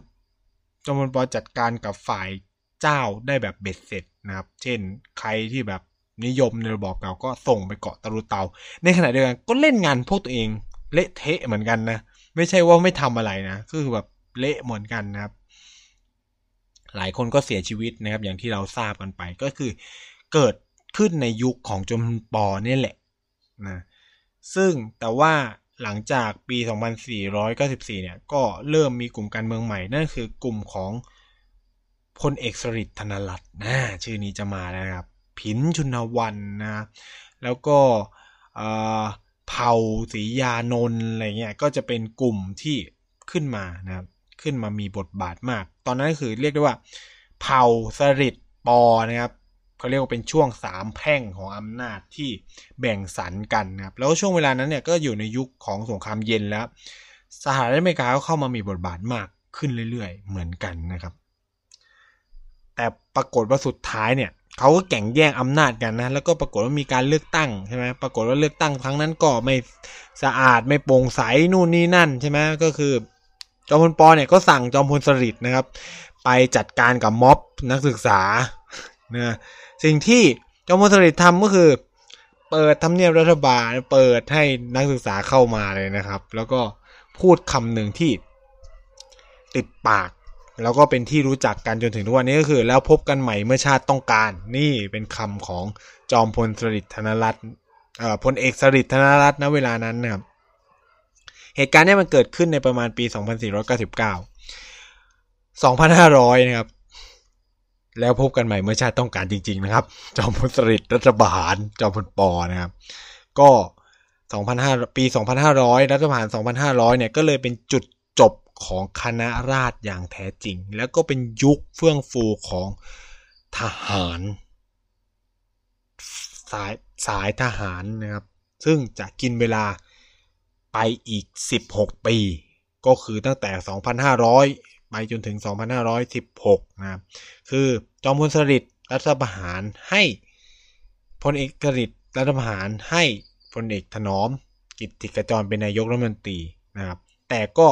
จอมพลปอจัดการกับฝ่ายเจ้าได้แบบเบ็ดเสร็จนะครับ เช่น ใครที่แบบนิยมในระบอบเก่าก็ส่งไปเกาะตะลุเตา ในขณะเดียวกันก็เล่นงานพวกตัวเองเละเทะเหมือนกันนะ ไม่ใช่ว่าไม่ทำอะไรนะ คือแบบ เละเหมือนกันนะครับ หลายคนก็เสียชีวิตนะครับ อย่างที่เราทราบกันไป ก็คือเกิดขึ้นในยุคของจอมปอนี่แหละนะซึ่งแต่ว่าหลังจากปี 2494 เนี่ย ก็เริ่มมีกลุ่มการเมืองใหม่ นั่นคือกลุ่มของพลเอกสฤษดิ์ธนรัตน์นะชื่อนี้จะมาแล้วครับ ผินชุนวันนะ แล้วก็เผ่าศรียานนท์อะไรเงี้ย ก็จะเป็นกลุ่มที่ขึ้นมานะครับ ขึ้นมามีบทบาทมาก ตอนนั้นคือเรียกได้ว่า เผ่าสฤษดิ์ปอนะครับเขาเรียกว่าเป็นช่วงสามแพร่งของอำนาจที่แบ่งสรรกันนะครับแล้วช่วงเวลานั้นเนี่ยก็อยู่ในยุคของสงครามเย็นแล้ว สหรัฐอเมริกาก็เข้ามามีบทบาทมากขึ้นเรื่อยๆ เหมือนกันนะครับ แต่ปรากฏว่าสุดท้ายเนี่ยเขาก็แข่งแย่งอำนาจกันนะ แล้วก็ปรากฏว่ามีการเลือกตั้งใช่ไหมปรากฏว่าเลือกตั้งครั้งนั้นก็ไม่สะอาดไม่โปร่งใสนู่นนี่นั่นใช่ไหมก็คือ จอมพลปอเนี่ยก็สั่งจอมพลสฤษดิ์นะครับ ไปจัดการกับม็อบนักศึกษานะสิ่งที่จอมพลสฤษดิ์ทำก็คือ เปิดทำเนียบรัฐบาลเปิดให้นักศึกษาเข้ามาเลยนะครับ แล้วก็พูดคำหนึ่งที่ติดปาก แล้วก็เป็นที่รู้จักกันจนถึงทุกวันนี้ก็คือ แล้วพบกันใหม่เมื่อชาติต้องการ นี่เป็นคำของจอมพลสฤษดิ์ธนรัตน์พลเอกสฤษดิ์ธนรัตน์ณเวลานั้นนะครับ เหตุการณ์นี้มันเกิดขึ้นในประมาณปี 2499 2,500 นะครับ แล้วพบกันใหม่เมื่อชาติต้องการจริง ๆ นะครับ จอมพลสฤษดิ์รัฐประหารจอมพลปอนะครับ ก็2,500ปี 2,500 รัฐประหาร 2,500 เนี่ยก็เลยเป็นจุดจบของคณะราษฎรอย่างแท้จริง แล้วก็เป็นยุคเฟื่องฟูของทหารสายสายทหารนะครับ ซึ่งจะกินเวลา ไปอีก 16 ปี ก็คือตั้งแต่ 2,500 ไปจนถึง 2,516 นะครับ คือจอมพลสฤษดิ์รัฐประหารให้พลเอกสฤษดิ์รัฐประหารให้พลเอกถนอม กิตติกจรเป็นนายกรัฐมนตรีนะครับ แต่ก็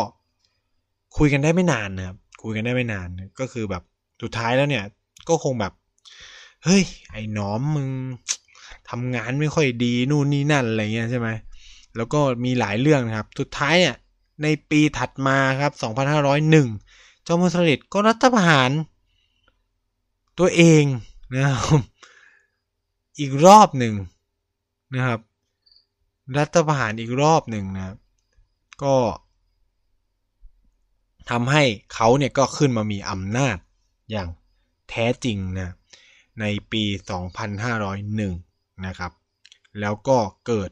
คุยกันได้ไม่นานนะครับ คุยกันได้ไม่นานก็คือแบบสุดท้ายแล้วเนี่ย ก็คงแบบ เฮ้ย ไอ้หนอมมึงทำงานไม่ค่อยดีนู่นนี่นั่นอะไรเงี้ยใช่ไหม แล้วก็มีหลายเรื่องนะครับ สุดท้ายเนี่ยในปีถัดมาครับ 2501 จอมพลสฤษดิ์ก็รัฐประหารตัวเองนะครับอีกรอบหนึ่งนะครับ รัฐประหารอีกรอบหนึ่งนะครับ ก็ทำให้เขาเนี่ยก็ขึ้นมามีอำนาจอย่างแท้จริงนะในปี 2501 นะครับ แล้วก็เกิด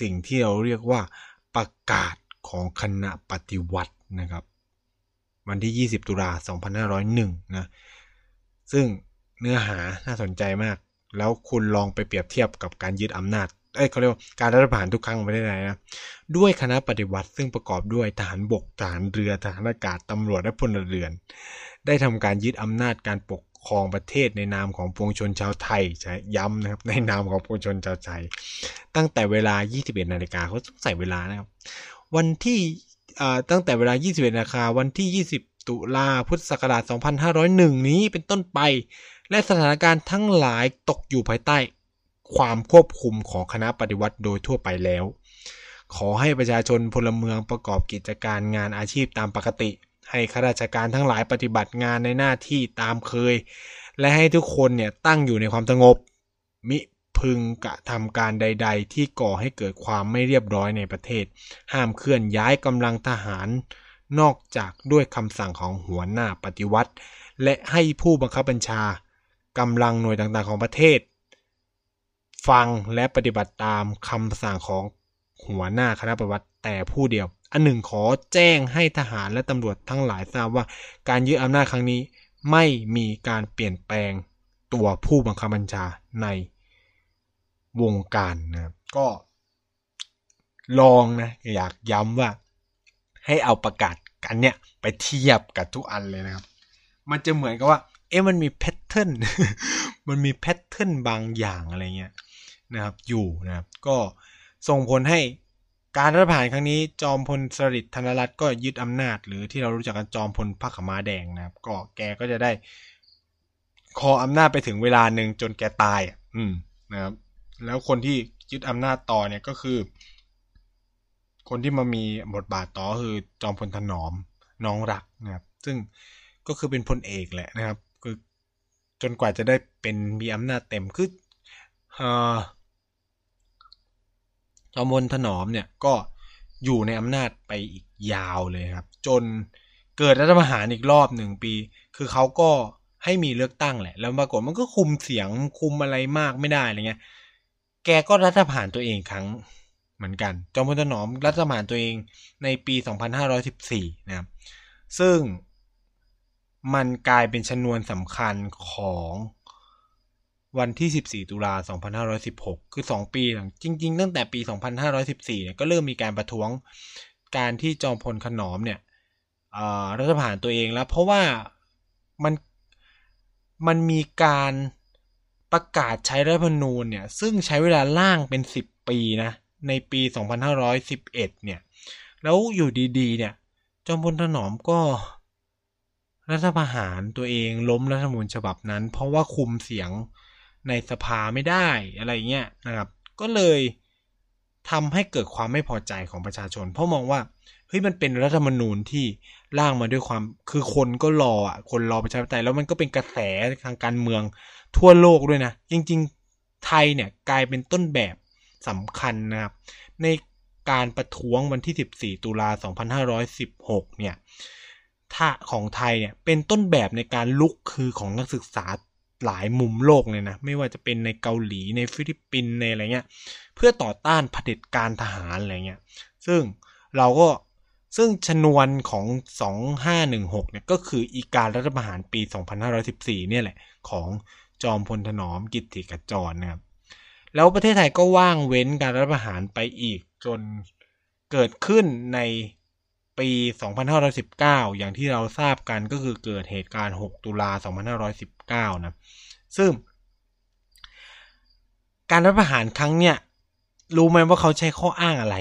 สิ่งที่เราเรียกว่าประกาศของคณะปฏิวัตินะครับ วันที่ 20 ตุลา 2501 นะ ซึ่งเนื้อหาน่าสนใจมาก แล้วคุณลองไปเปรียบเทียบกับการยึดอำนาจเอ้ยเขาเรียกว่าการรัฐประหารทุกครั้งไม่ได้ไหนนะ ด้วยคณะปฏิวัติซึ่งประกอบด้วยทหารบกทหารเรือทหารอากาศตำรวจและพลเรือน ได้ทำการยึดอำนาจการปก ครองประเทศในนามของปวงชนชาวไทยใช้ย้ำนะครับในนามของปวงชนชาวไทย ตั้งแต่เวลา 21 นาฬิกาเขาต้องใส่เวลานะครับ วันที่ตั้งแต่เวลา 21 นาฬิกาวันที่ 20 ตุลาพุทธศักราช 2501 นี้เป็นต้นไป และสถานการณ์ทั้งหลายตกอยู่ภายใต้ ความควบคุมของคณะปฏิวัติโดยทั่วไปแล้ว ขอให้ประชาชนพลเมืองประกอบกิจการงานอาชีพตามปกติ ให้ข้าราชการทั้งหลายปฏิบัติงานในหน้าที่ตามเคย และให้ทุกคนเนี่ยตั้งอยู่ในความสงบ มิพึงกระทำการใด ๆ ที่ก่อให้เกิดความไม่เรียบร้อยในประเทศ ห้ามเคลื่อนย้ายกำลังทหาร นอกจากด้วยคำสั่งของหัวหน้าปฏิวัติ และให้ผู้บังคับบัญชากำลังหน่วยต่างๆของประเทศ ฟังและปฏิบัติตามคำสั่งของหัวหน้าคณะปฏิวัติแต่ผู้เดียว อันหนึ่งขอแจ้งให้ทหารและตำรวจทั้งหลายทราบว่า การยึดอำนาจครั้งนี้ไม่มีการเปลี่ยนแปลงตัวผู้บังคับบัญชาในวงการนะครับก็ลองนะอยากย้ำว่า ให้เอาประกาศกันเนี่ย ไปเทียบกับทุกอันเลยนะครับ มันจะเหมือนกับว่า เอ๊ะมันมี pattern มันมี pattern บางอย่างอะไรเงี้ยนะครับ อยู่นะครับ ก็ส่งผลให้ การรัฐประหารครั้งนี้จอมพลสฤษดิ์ธนรัตน์ก็ยึดอำนาจ หรือที่เรารู้จักกันจอมพลพระขมาแดงนะครับ ก็แกก็จะได้คออำนาจไปถึงเวลาหนึ่งจนแกตาย อืมนะครับ แล้วคนที่ยึดอำนาจต่อเนี่ยก็คือ คนที่มามีบทบาทต่อคือจอมพลถนอมน้องรักนะครับ ซึ่งก็คือเป็นพลเอกแหละนะครับ คือจนกว่าจะได้เป็นมีอำนาจเต็มคือเอ่อ จอมพลถนอมเนี่ยก็อยู่ในอำนาจไปอีกยาวเลยครับ จนเกิดรัฐประหารอีกรอบหนึ่งปี คือเขาก็ให้มีเลือกตั้งแหละ แล้วปรากฏมันก็คุมเสียงคุมอะไรมากไม่ได้อะไรเงี้ย แกก็รัฐประหารตัวเองครั้งเหมือนกัน จอมพลถนอมรัฐประหารตัวเองในปี 2514 นะครับ ซึ่งมันกลายเป็นชนวนสำคัญของ วันที่ 14 ตุลา 2516 คือ 2 ปีหลัง จริง ๆ ตั้งแต่ปี 2514 เนี่ย ก็เริ่มมีการประท้วงการที่จอมพลขนอมเนี่ยรัฐประหารตัวเองแล้ว เพราะว่ามัน มันมีการประกาศใช้รัฐธรรมนูญเนี่ย ซึ่งใช้เวลาล่างเป็นสิบปีนะ ในปี 2511 เนี่ย แล้วอยู่ดีๆ เนี่ย จอมพลถนอมก็รัฐประหารตัวเองล้มรัฐธรรมนูญฉบับนั้น เพราะว่าคุมเสียง ในสภาไม่ได้อะไรเงี้ยนะครับ ก็เลยทำให้เกิดความไม่พอใจของประชาชน เพราะมองว่าเฮ้ยมันเป็นรัฐธรรมนูญที่ร่างมาด้วยความคือคนก็รออะคนรอประชาธิปไตยแล้วมันก็เป็นกระแสทางการเมืองทั่วโลกด้วยนะ จริง ๆ ไทยเนี่ยกลายเป็นต้นแบบสำคัญนะครับ ในการประท้วงวันที่ 14 ตุลา 2516 เนี่ยถ้าของไทยเนี่ยเป็นต้นแบบในการลุกคือของนักศึกษา หลายมุมโลกเลยนะ ไม่ว่าจะเป็นในเกาหลีในฟิลิปปินส์ในอะไรเงี้ย เพื่อต่อต้านเผด็จการทหารอะไรเงี้ย ซึ่งเราก็ซึ่งชนวนของ 2516เนี่ยก็คืออีการรัฐประหารปี 2514 เนี่ยแหละ ของจอมพลถนอมกิติกจรนะครับ แล้วประเทศไทยก็ว่างเว้นการรัฐประหารไปอีกจนเกิดขึ้นใน ปี 2519 อย่างที่เราทราบกันก็คือเกิดเหตุการณ์ 6 ตุลา 2519 นะ ซึ่ง การรัฐประหารครั้งเนี้ยรู้ไหมว่าเขาใช้ข้ออ้างอะไร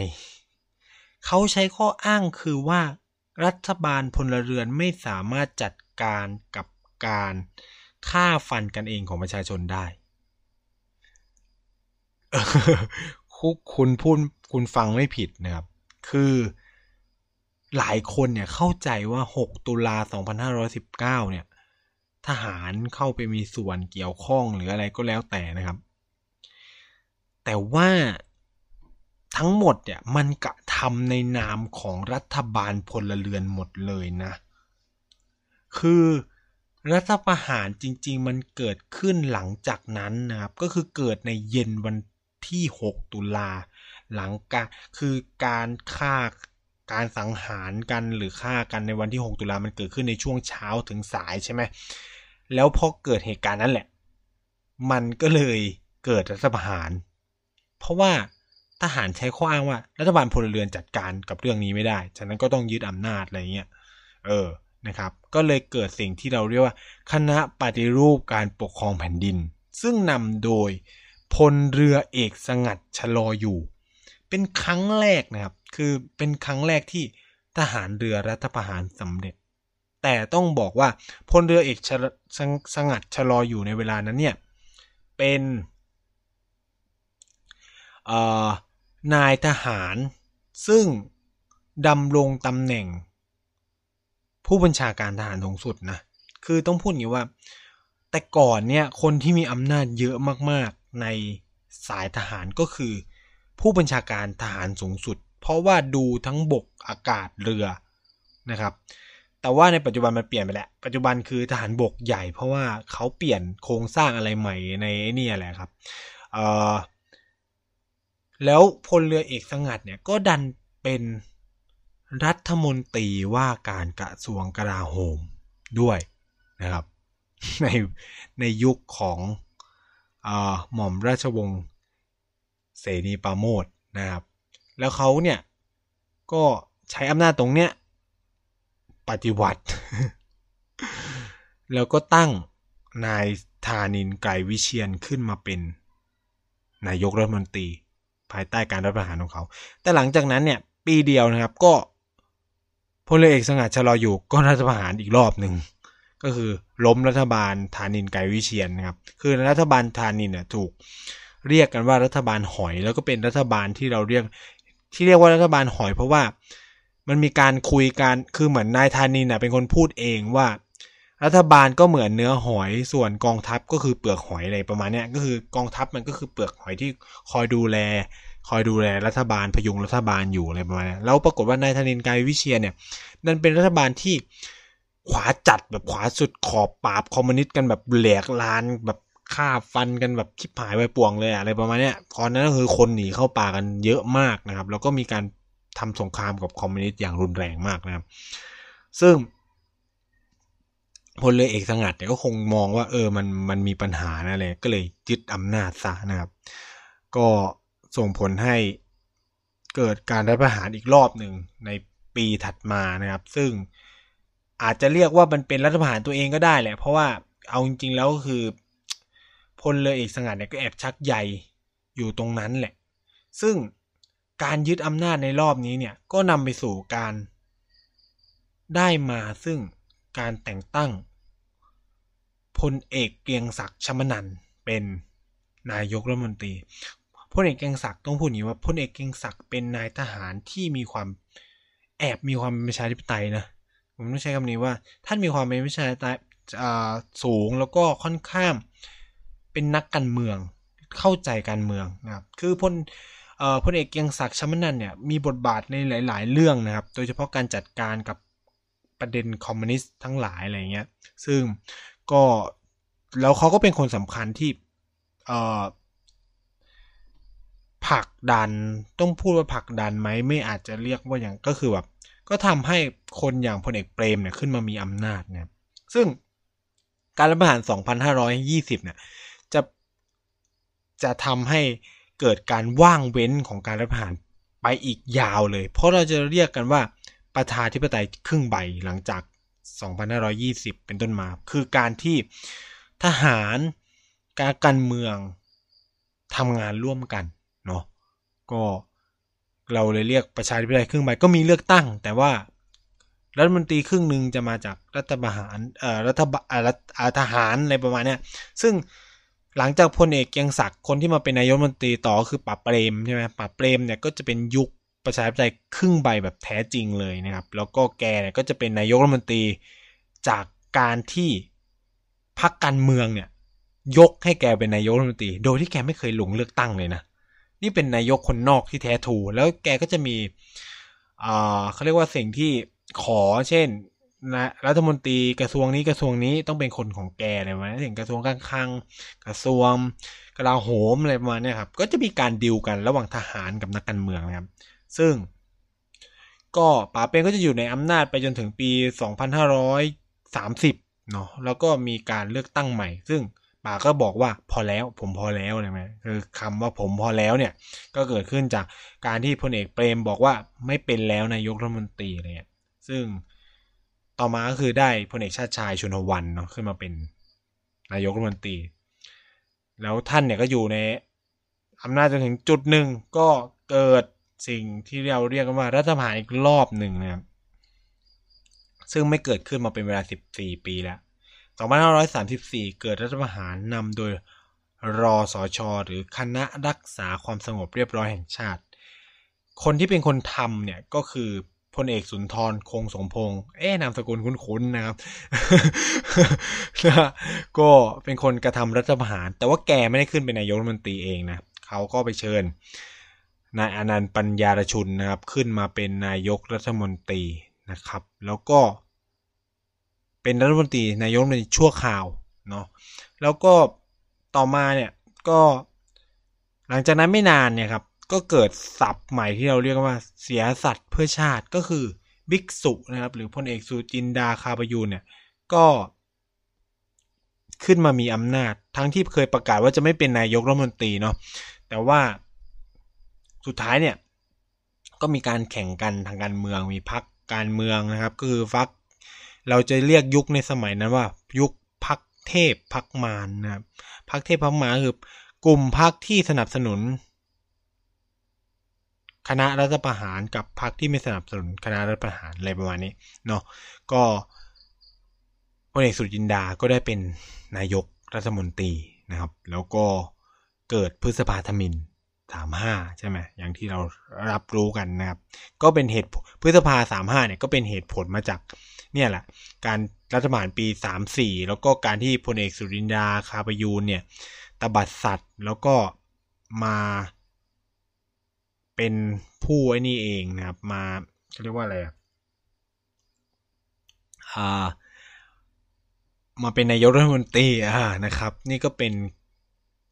เขาใช้ข้ออ้างคือว่ารัฐบาลพลเรือนไม่สามารถจัดการกับการฆ่าฟันกันเองของประชาชนได้คุคุณพูดคุณฟังไม่ผิดนะครับ คือ หลายคนเนี่ยเข้าใจว่า 6 ตุลา 2519 เนี่ย ทหารเข้าไปมีส่วนเกี่ยวข้องหรืออะไรก็แล้วแต่นะครับ แต่ว่าทั้งหมดเนี่ยมันกระทำในนามของรัฐบาลพลเรือนหมดเลยนะ คือรัฐประหารจริง ๆ มันเกิดขึ้นหลังจากนั้นนะครับ ก็คือเกิดในเย็นวันที่ 6 ตุลาหลังการคือการฆ่า การสังหารกันหรือฆ่ากันในวันที่ 6 ตุลามันเกิดขึ้นในช่วงเช้าถึงสายใช่ไหมแล้วพอเกิดเหตุการณ์นั้นแหละ มันก็เลยเกิดรัฐประหาร เพราะว่าทหารใช้ข้ออ้างว่า รัฐบาลพลเรือนจัดการกับเรื่องนี้ไม่ได้ ฉะนั้นก็ต้องยึดอำนาจอะไรเงี้ย เออ นะครับ ก็เลยเกิดสิ่งที่เราเรียกว่า คณะปฏิรูปการปกครองแผ่นดิน ซึ่งนำโดยพลเรือเอกสงัดชะลออยู่ เป็นครั้งแรกนะครับ คือเป็นครั้งแรกที่ทหารเรือรัฐประหารสำเร็จ แต่ต้องบอกว่าพลเรือเอกสสงัดชะลออยู่ในเวลานั้นเนี่ย เป็นนายทหารซึ่งดำรงตำแหน่ง ผู้บัญชาการทหารสูงสุดนะ คือต้องพูดอย่างนี้ว่า แต่ก่อนเนี่ยคนที่มีอำนาจเยอะมากๆในสายทหารก็คือ ผู้บัญชาการทหารสูงสุด เพราะว่าดูทั้งบกอากาศเรือนะครับ แต่ว่าในปัจจุบันมันเปลี่ยนไปแล้ว ปัจจุบันคือทหารบกใหญ่ เพราะว่าเขาเปลี่ยนโครงสร้างอะไรใหม่ในนี่แหละครับเออแล้วพลเรือเอกสงัดเนี่ยก็ดันเป็นรัฐมนตรีว่าการกระทรวงกลาโหมด้วยนะครับ ในในยุคของอหม่อมราชวงศ์เสนีปาโมดนะครับ แล้วเขาเนี่ยก็ใช้อำนาจตรงเนี้ยปฏิวัติ แล้วก็ตั้งนายธานินไกรวิเชียนขึ้นมาเป็นนายกรัฐมนตรี ภายใต้การรัฐประหารของเขา แต่หลังจากนั้นเนี่ยปีเดียวนะครับก็พลเอกสงัดชะลออยู่ก็รัฐประหารอีกรอบหนึ่งก็คือล้มรัฐบาลธานินไกรวิเชียนนะครับ คือรัฐบาลธานินเนี่ยถูกเรียกกันว่ารัฐบาลหอย แล้วก็เป็นรัฐบาลที่เราเรียก ที่เรียกว่ารัฐบาลหอยเพราะว่ามันมีการคุยกันคือเหมือนนายธานินเป็นคนพูดเองว่า รัฐบาลก็เหมือนเนื้อหอยส่วนกองทัพก็คือเปลือกหอยอะไรประมาณนี้ก็คือกองทัพมันก็คือเปลือกหอยที่คอยดูแล คอยดูแลรัฐบาลพยุงรัฐบาลอยู่อะไรประมาณนี้แล้วปรากฏว่านายธนินกายวิเชียเนี่ยนั่นเป็นรัฐบาลที่ขวาจัดแบบขวาสุดขอบปราบคอมมิวนิสต์กันแบบแหลกลานแบบ ฆ่าฟันกันแบบคิบหายไปป่วงเลยอะไรประมาณนี้ตอนนั้นก็คือคนหนีเข้าป่ากันเยอะมากนะครับ แล้วก็มีการทำสงครามกับคอมมิวนิสต์อย่างรุนแรงมากนะครับ ซึ่งพลเรือเอกสงัดเนี่ยก็คงมองว่าเออมันมันมีปัญหานะเลยก็เลยยึดอำนาจซะนะครับ ก็ส่งผลให้เกิดการรัฐประหารอีกรอบหนึ่งในปีถัดมานะครับ ซึ่งอาจจะเรียกว่ามันเป็นรัฐประหารตัวเองก็ได้แหละเพราะว่าเอาจริงๆแล้วก็คือ พลเรือเอกสงัดเนี่ยก็แอบชักใยอยู่ตรงนั้นแหละ ซึ่งการยึดอำนาจในรอบนี้เนี่ยก็นำไปสู่การ ได้มาซึ่งการแต่งตั้งพลเอกเกียงศักดิ์ชมนันเป็นนายกรัฐมนตรีพลเอกเกียงศักดิ์ต้องพูดอย่างนี้ว่าพลเอกเกียงศักดิ์เป็นนายทหารที่มีความแอบมีความเป็นประชาธิปไตยนะผมต้องใช้คำนี้ว่าท่านมีความเป็นประชาธิปไตยสูงแล้วก็ค่อนข้าง เป็นนักการเมืองเข้าใจการเมืองนะครับคือพลพลเอกเกียงศักดิ์ชมนันเนี่ยมีบทบาทในหลาย ๆ เรื่องนะครับ โดยเฉพาะการจัดการกับประเด็นคอมมิวนิสต์ทั้งหลายอะไรเงี้ยซึ่งก็แล้วเขาก็เป็นคนสำคัญที่ผลักดันต้องพูดว่าผลักดันไหมไม่อาจจะเรียกว่าอย่างก็คือแบบก็ทำให้คนอย่างพลเอกเปรมเนี่ยขึ้นมามีอำนาจเนี่ยซึ่งการรัฐประหาร 2520 เนี่ย จะจะทำให้เกิดการว่างเว้นของการรัฐประหารไปอีกยาวเลย เพราะเราจะเรียกกันว่าประชาธิปไตยครึ่งใบหลังจาก 2520 เป็นต้นมา คือการที่ทหารการการเมืองทำงานร่วมกันเนาะก็เราเลยเรียกประชาธิปไตยครึ่งใบก็มีเลือกตั้ง แต่ว่ารัฐมนตรีครึ่งหนึ่งจะมาจากรัฐบาลเอ่อรัฐบาลทหารอะไรประมาณเนี้ยซึ่ง หลังจากพลเอกเกียงศักดิ์คนที่มาเป็นนายกรัฐมนตรีต่อคือป๋าเปรมใช่ไหมป๋าเปรมเนี่ยก็จะเป็นยุคประชาธิปไตยครึ่งใบแบบแท้จริงเลยนะครับ แล้วก็แกเนี่ยก็จะเป็นนายกรัฐมนตรีจากการที่พรรคการเมืองเนี่ยยกให้แกเป็นนายกรัฐมนตรี โดยที่แกไม่เคยหลงเลือกตั้งเลยนะ นี่เป็นนายกคนนอกที่แท้ถูแล้วแกก็จะมีอ่าเขาเรียกว่าสิ่งที่ขอเช่น นะรัฐมนตรีกระทรวงนี้กระทรวงนี้ต้องเป็นคนของแกอะไรประมาณนี้ถึงกระทรวงการคลังกระทรวงกลาโหมอะไรประมาณนี้ครับ ก็จะมีการดิวกันระหว่างทหารกับนักการเมืองนะครับ ซึ่ง ก็ป๋าเปงก็จะอยู่ในอำนาจไปจนถึงปี 2530 เนาะแล้วก็มีการเลือกตั้งใหม่ ซึ่งป๋าก็บอกว่าพอแล้วผมพอแล้วใช่ไหมคือคำว่าผมพอแล้วเนี่ย ก็เกิดขึ้นจากการที่พลเอกเปรมบอกว่าไม่เป็นแล้วนายกรัฐมนตรีอะไรเงี้ยซึ่ง ต่อมาก็คือได้พลเอกชาติชายชุนวันเนาะขึ้นมาเป็นนายกรัฐมนตรี แล้วท่านเนี่ยก็อยู่ในอำนาจจนถึงจุดหนึ่งก็เกิดสิ่งที่เราเรียกกันว่ารัฐประหารอีกรอบหนึ่งนะครับซึ่งไม่เกิดขึ้นมาเป็นเวลา 14 ปีแล้ว 2534 เกิดรัฐประหารนำโดยรอสอชอหรือคณะรักษาความสงบเรียบร้อยแห่งชาติ คนที่เป็นคนทำเนี่ยก็คือ พลเอกสุนทรคงสมพงษ์เอ๊นามสกุลคุ้นๆนะครับก็เป็นคนกระทำรัฐประหาร แต่ว่าแกไม่ได้ขึ้นเป็นนายกรัฐมนตรีเองนะเขาก็ไปเชิญนายอนันต์ปัญญารชุนนะครับ ขึ้นมาเป็นนายกรัฐมนตรีนะครับ แล้วก็ เป็นรัฐมนตรีนายกรัฐมนตรีชั่วคราวเนาะแล้วก็ต่อมาเนี่ยก็หลังจากนั้นไม่นานเนี่ยครับ ก็เกิดศัพท์ใหม่ที่เราเรียกว่าเสียสัตว์เพื่อชาติก็คือบิ๊กสุนะครับ หรือพลเอกสุจินดาคาบยูนเนี่ย ก็ขึ้นมามีอำนาจ ทั้งที่เคยประกาศว่าจะไม่เป็นนายกรัฐมนตรีเนาะแต่ว่าสุดท้ายเนี่ย ก็มีการแข่งกันทางการเมืองมีพักการเมืองนะครับ ก็คือพักเราจะเรียกยุคในสมัยนั้นว่า ยุคพักเทพพักมารนะครับพักเทพพักมารคือกลุ่มพักที่สนับสนุน คณะรัฐประหารกับพรรคที่ไม่สนับสนุนคณะรัฐประหารอะไรประมาณนี้เนาะก็พลเอกสุจินดาก็ได้เป็นนายกรัฐมนตรีนะครับ แล้วก็เกิดพฤษภาธมินสามห้าใช่ไหมอย่างที่เรารับรู้กันนะครับ ก็เป็นเหตุพฤษภาสามห้าเนี่ยก็เป็นเหตุผลมาจากเนี่ยแหละการรัฐบาลปีสามสี่แล้วก็การที่พลเอกสุรินดาคาปยูนเนี่ยตบัดสัตว์แล้วก็มา เป็นผู้ไอ้นี่เองนะครับมาเขาเรียกว่าอะไรอ่ามาเป็นนายกรัฐมนตรีอ่านะครับ นี่ก็เป็น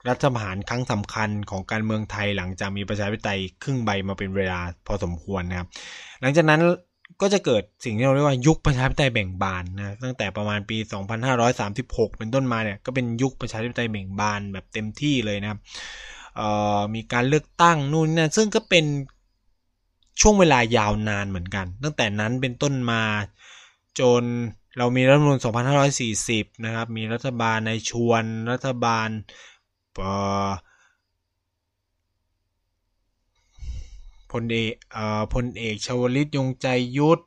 รัฐประหารครั้งสำคัญของการเมืองไทยหลังจากมีประชาธิปไตยครึ่งใบมาเป็นเวลาพอสมควรนะครับ หลังจากนั้นก็จะเกิดสิ่งที่เราเรียกว่ายุคประชาธิปไตยแบ่งบานนะตั้งแต่ประมาณปี 2536 เป็นต้นมาเนี่ยก็เป็นยุคประชาธิปไตยแบ่งบานแบบเต็มที่เลยนะครับ มีการเลือกตั้งนู่นนั่นซึ่งก็เป็นช่วงเวลายาวนานเหมือนกัน ตั้งแต่นั้นเป็นต้นมาจนเรามีรัฐมนูล2540 นะครับ มีรัฐบาลในชวนรัฐบาลพลเอกพลเอกชวลิตยงใจยุทธ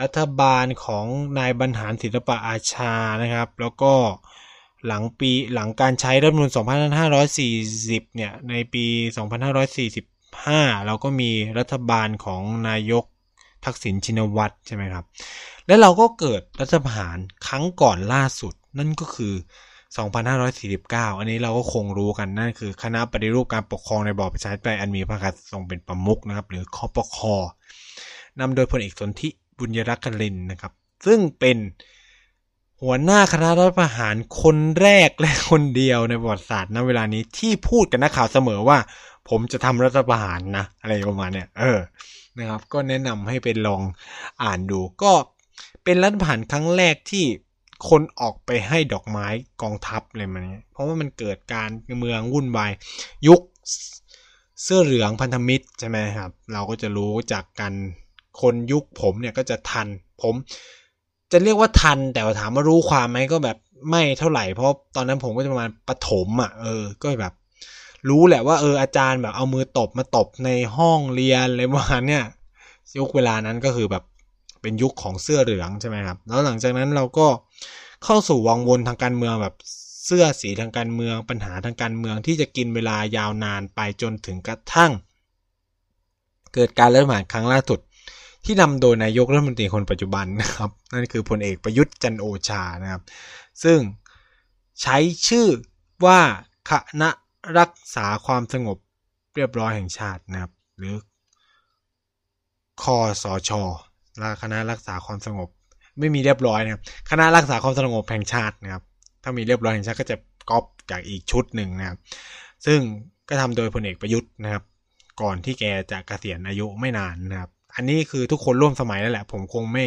รัฐบาลของนายบรรหารศิลปะอาชานะครับ แล้วก็ หลังปีหลังการใช้รัฐมนูล2540 เนี่ย ในปี 2545 เราก็มีรัฐบาลของนายกทักษิณชินวัตรใช่ไหมครับ และเราก็เกิดรัฐประหารครั้งก่อนล่าสุด นั่นก็คือ 2549 อันนี้เราก็คงรู้กันนั่นคือ คณะปฏิรูปการปกครองในบอบประชาธิปไตยอันมีพระกษัตริย์ทรงเป็นประมุขนะครับ หรือคอปคอนำโดยพลเอกสนธิบุญยรักกลินนะครับ ซึ่งเป็น หัวหน้าคณะรัฐประหารคนแรกและคนเดียวในประวัติศาสตร์ณเวลานี้ที่พูดกับนักข่าวเสมอว่า ผมจะทำรัฐประหารนะ อะไรประมาณเนี้ยเออนะครับ ก็แนะนำให้เป็นลองอ่านดูก็เป็นรัฐประหารครั้งแรกที่คนออกไปให้ดอกไม้กองทัพอะไรมาเนี้ยเพราะว่ามันเกิดการเมืองวุ่นวายยุคเสื้อเหลืองพันธมิตรใช่ไหมครับ เราก็จะรู้จากกันคนยุคผมเนี่ยก็จะทันผม จะเรียกว่าทันแต่ถามว่ารู้ความไหมก็แบบไม่เท่าไหร่เพราะตอนนั้นผมก็จะประมาณปฐมอะเออก็แบบ รู้แหละว่าเอออาจารย์แบบเอามือตบมาตบในห้องเรียนอะไรประมาณเนี้ยยุคเวลานั้นก็คือแบบเป็นยุคของเสื้อเหลืองใช่ไหมครับ แล้วหลังจากนั้นเราก็เข้าสู่วังวนทางการเมืองแบบเสื้อสีทางการเมือง ปัญหาทางการเมืองที่จะกินเวลายาวนานไปจนถึงกระทั่ง เกิดการเริ่มหานครั้งล่าสุด ที่นำโดยนายกรัฐมนตรีคนปัจจุบันนะครับ นั่นคือพลเอกประยุทธ์จันโอชานะครับ ซึ่งใช้ชื่อว่าคณะรักษาความสงบเรียบร้อยแห่งชาตินะครับ หรือคอสอชอคณะรักษาความสงบ ไม่มีเรียบร้อยนะครับคณะรักษาความสงบแห่งชาตินะครับ ถ้ามีเรียบร้อยแห่งชาติก็จะก๊อปจากอีกชุดหนึ่งนะครับ ซึ่งก็ทำโดยพลเอกประยุทธ์นะครับ ก่อนที่แกจะกะเกษียณอายุไม่นานนะครับ อันนี้คือทุกคนร่วมสมัยแล้วแหละ ผมคงไม่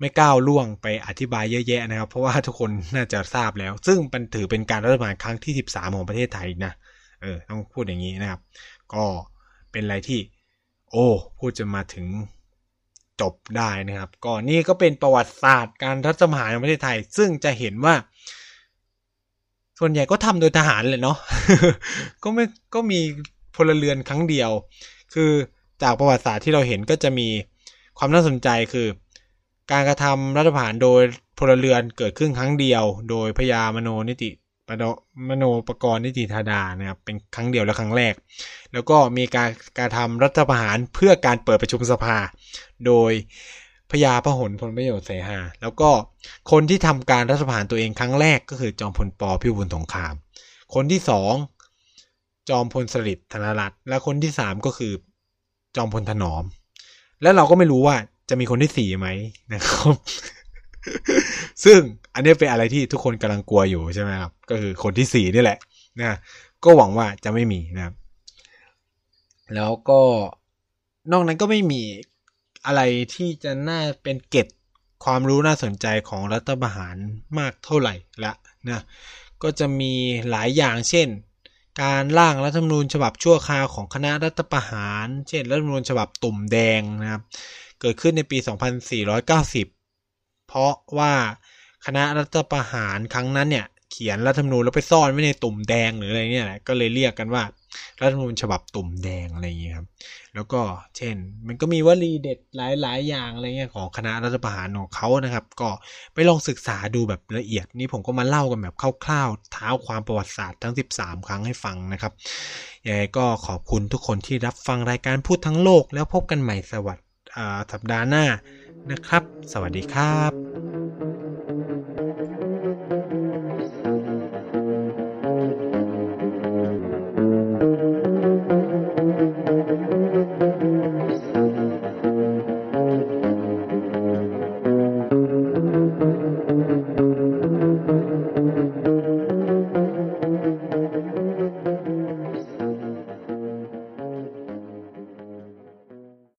ไม่ก้าวล่วงไปอธิบายเยอะแยะนะครับ เพราะว่าทุกคนน่าจะทราบแล้ว ซึ่งมันถือเป็นการรัฐประหารครั้งที่ 13 ของประเทศไทยนะเออต้องพูดอย่างนี้นะครับ ก็เป็นอะไรที่ โอ้พูดจะมาถึงจบได้นะครับ ก็นี่ก็เป็นประวัติศาสตร์การรัฐประหารในประเทศไทย ซึ่งจะเห็นว่า ส่วนใหญ่ก็ทำโดยทหารเลยเนาะก็ไม่ก็มีพลเรือนครั้งเดียว คือ จากประวัติศาสตร์ที่เราเห็นก็จะมีความน่าสนใจคือ การกระทำรัฐประหารโดยพลเรือนเกิดขึ้นครั้งเดียว โดยพญามโนนิติปโนมโนปกรณ์นิติธาดานะครับเป็นครั้งเดียวและครั้งแรก แล้วก็มีการการทำรัฐประหารเพื่อการเปิดประชุมสภา โดยพญาพหลพลประโยชน์เสหา แล้วก็คนที่ทำการรัฐประหารตัวเองครั้งแรกก็คือจอมพลปพิบูลสงคราม คนที่สองจอมพลสฤษดิ์ธนรัตน์และคนที่สามก็คือ จอมพลถนอม แล้วเราก็ไม่รู้ว่าจะมีคนที่สี่ไหมนะครับ ซึ่งอันนี้เป็นอะไรที่ทุกคนกำลังกลัวอยู่ใช่ไหมครับ ก็คือคนที่สี่นี่แหละนะก็หวังว่าจะไม่มีนะครับ แล้วก็นอกนั้นก็ไม่มีอะไรที่จะน่าเป็นเกตความรู้น่าสนใจของรัฐประหารมากเท่าไหร่ละนะก็จะมีหลายอย่างเช่น การร่างรัฐธรรมนูญฉบับชั่วคราวของคณะรัฐประหาร เช่น รัฐธรรมนูญฉบับตุ่มแดงนะครับ เกิดขึ้นในปี 2490 เพราะว่าคณะรัฐประหารครั้งนั้นเนี่ยเขียนรัฐธรรมนูญแล้วไปซ่อนไว้ในตุ่มแดงหรืออะไรเนี่ยแหละก็เลยเรียกกันว่ารัฐธรรมนูญฉบับตุ่มแดงอะไรอย่างนี้ครับ แล้วก็เช่น มันก็มีวลีเด็ดหลายๆ อย่างอะไรเงี้ยของคณะรัฐประหารของเขานะครับ ก็ไปลองศึกษาดูแบบละเอียดนี่ผมก็มาเล่ากันแบบคร่าวๆเท้าความประวัติศาสตร์ทั้ง 13 ครั้งให้ฟังนะครับยังไงก็ขอบคุณทุกคนที่รับฟังรายการพูดทั้งโลกแล้วพบกันใหม่สวัสดีสัปดาห์หน้านะครับ สวัสดีครับ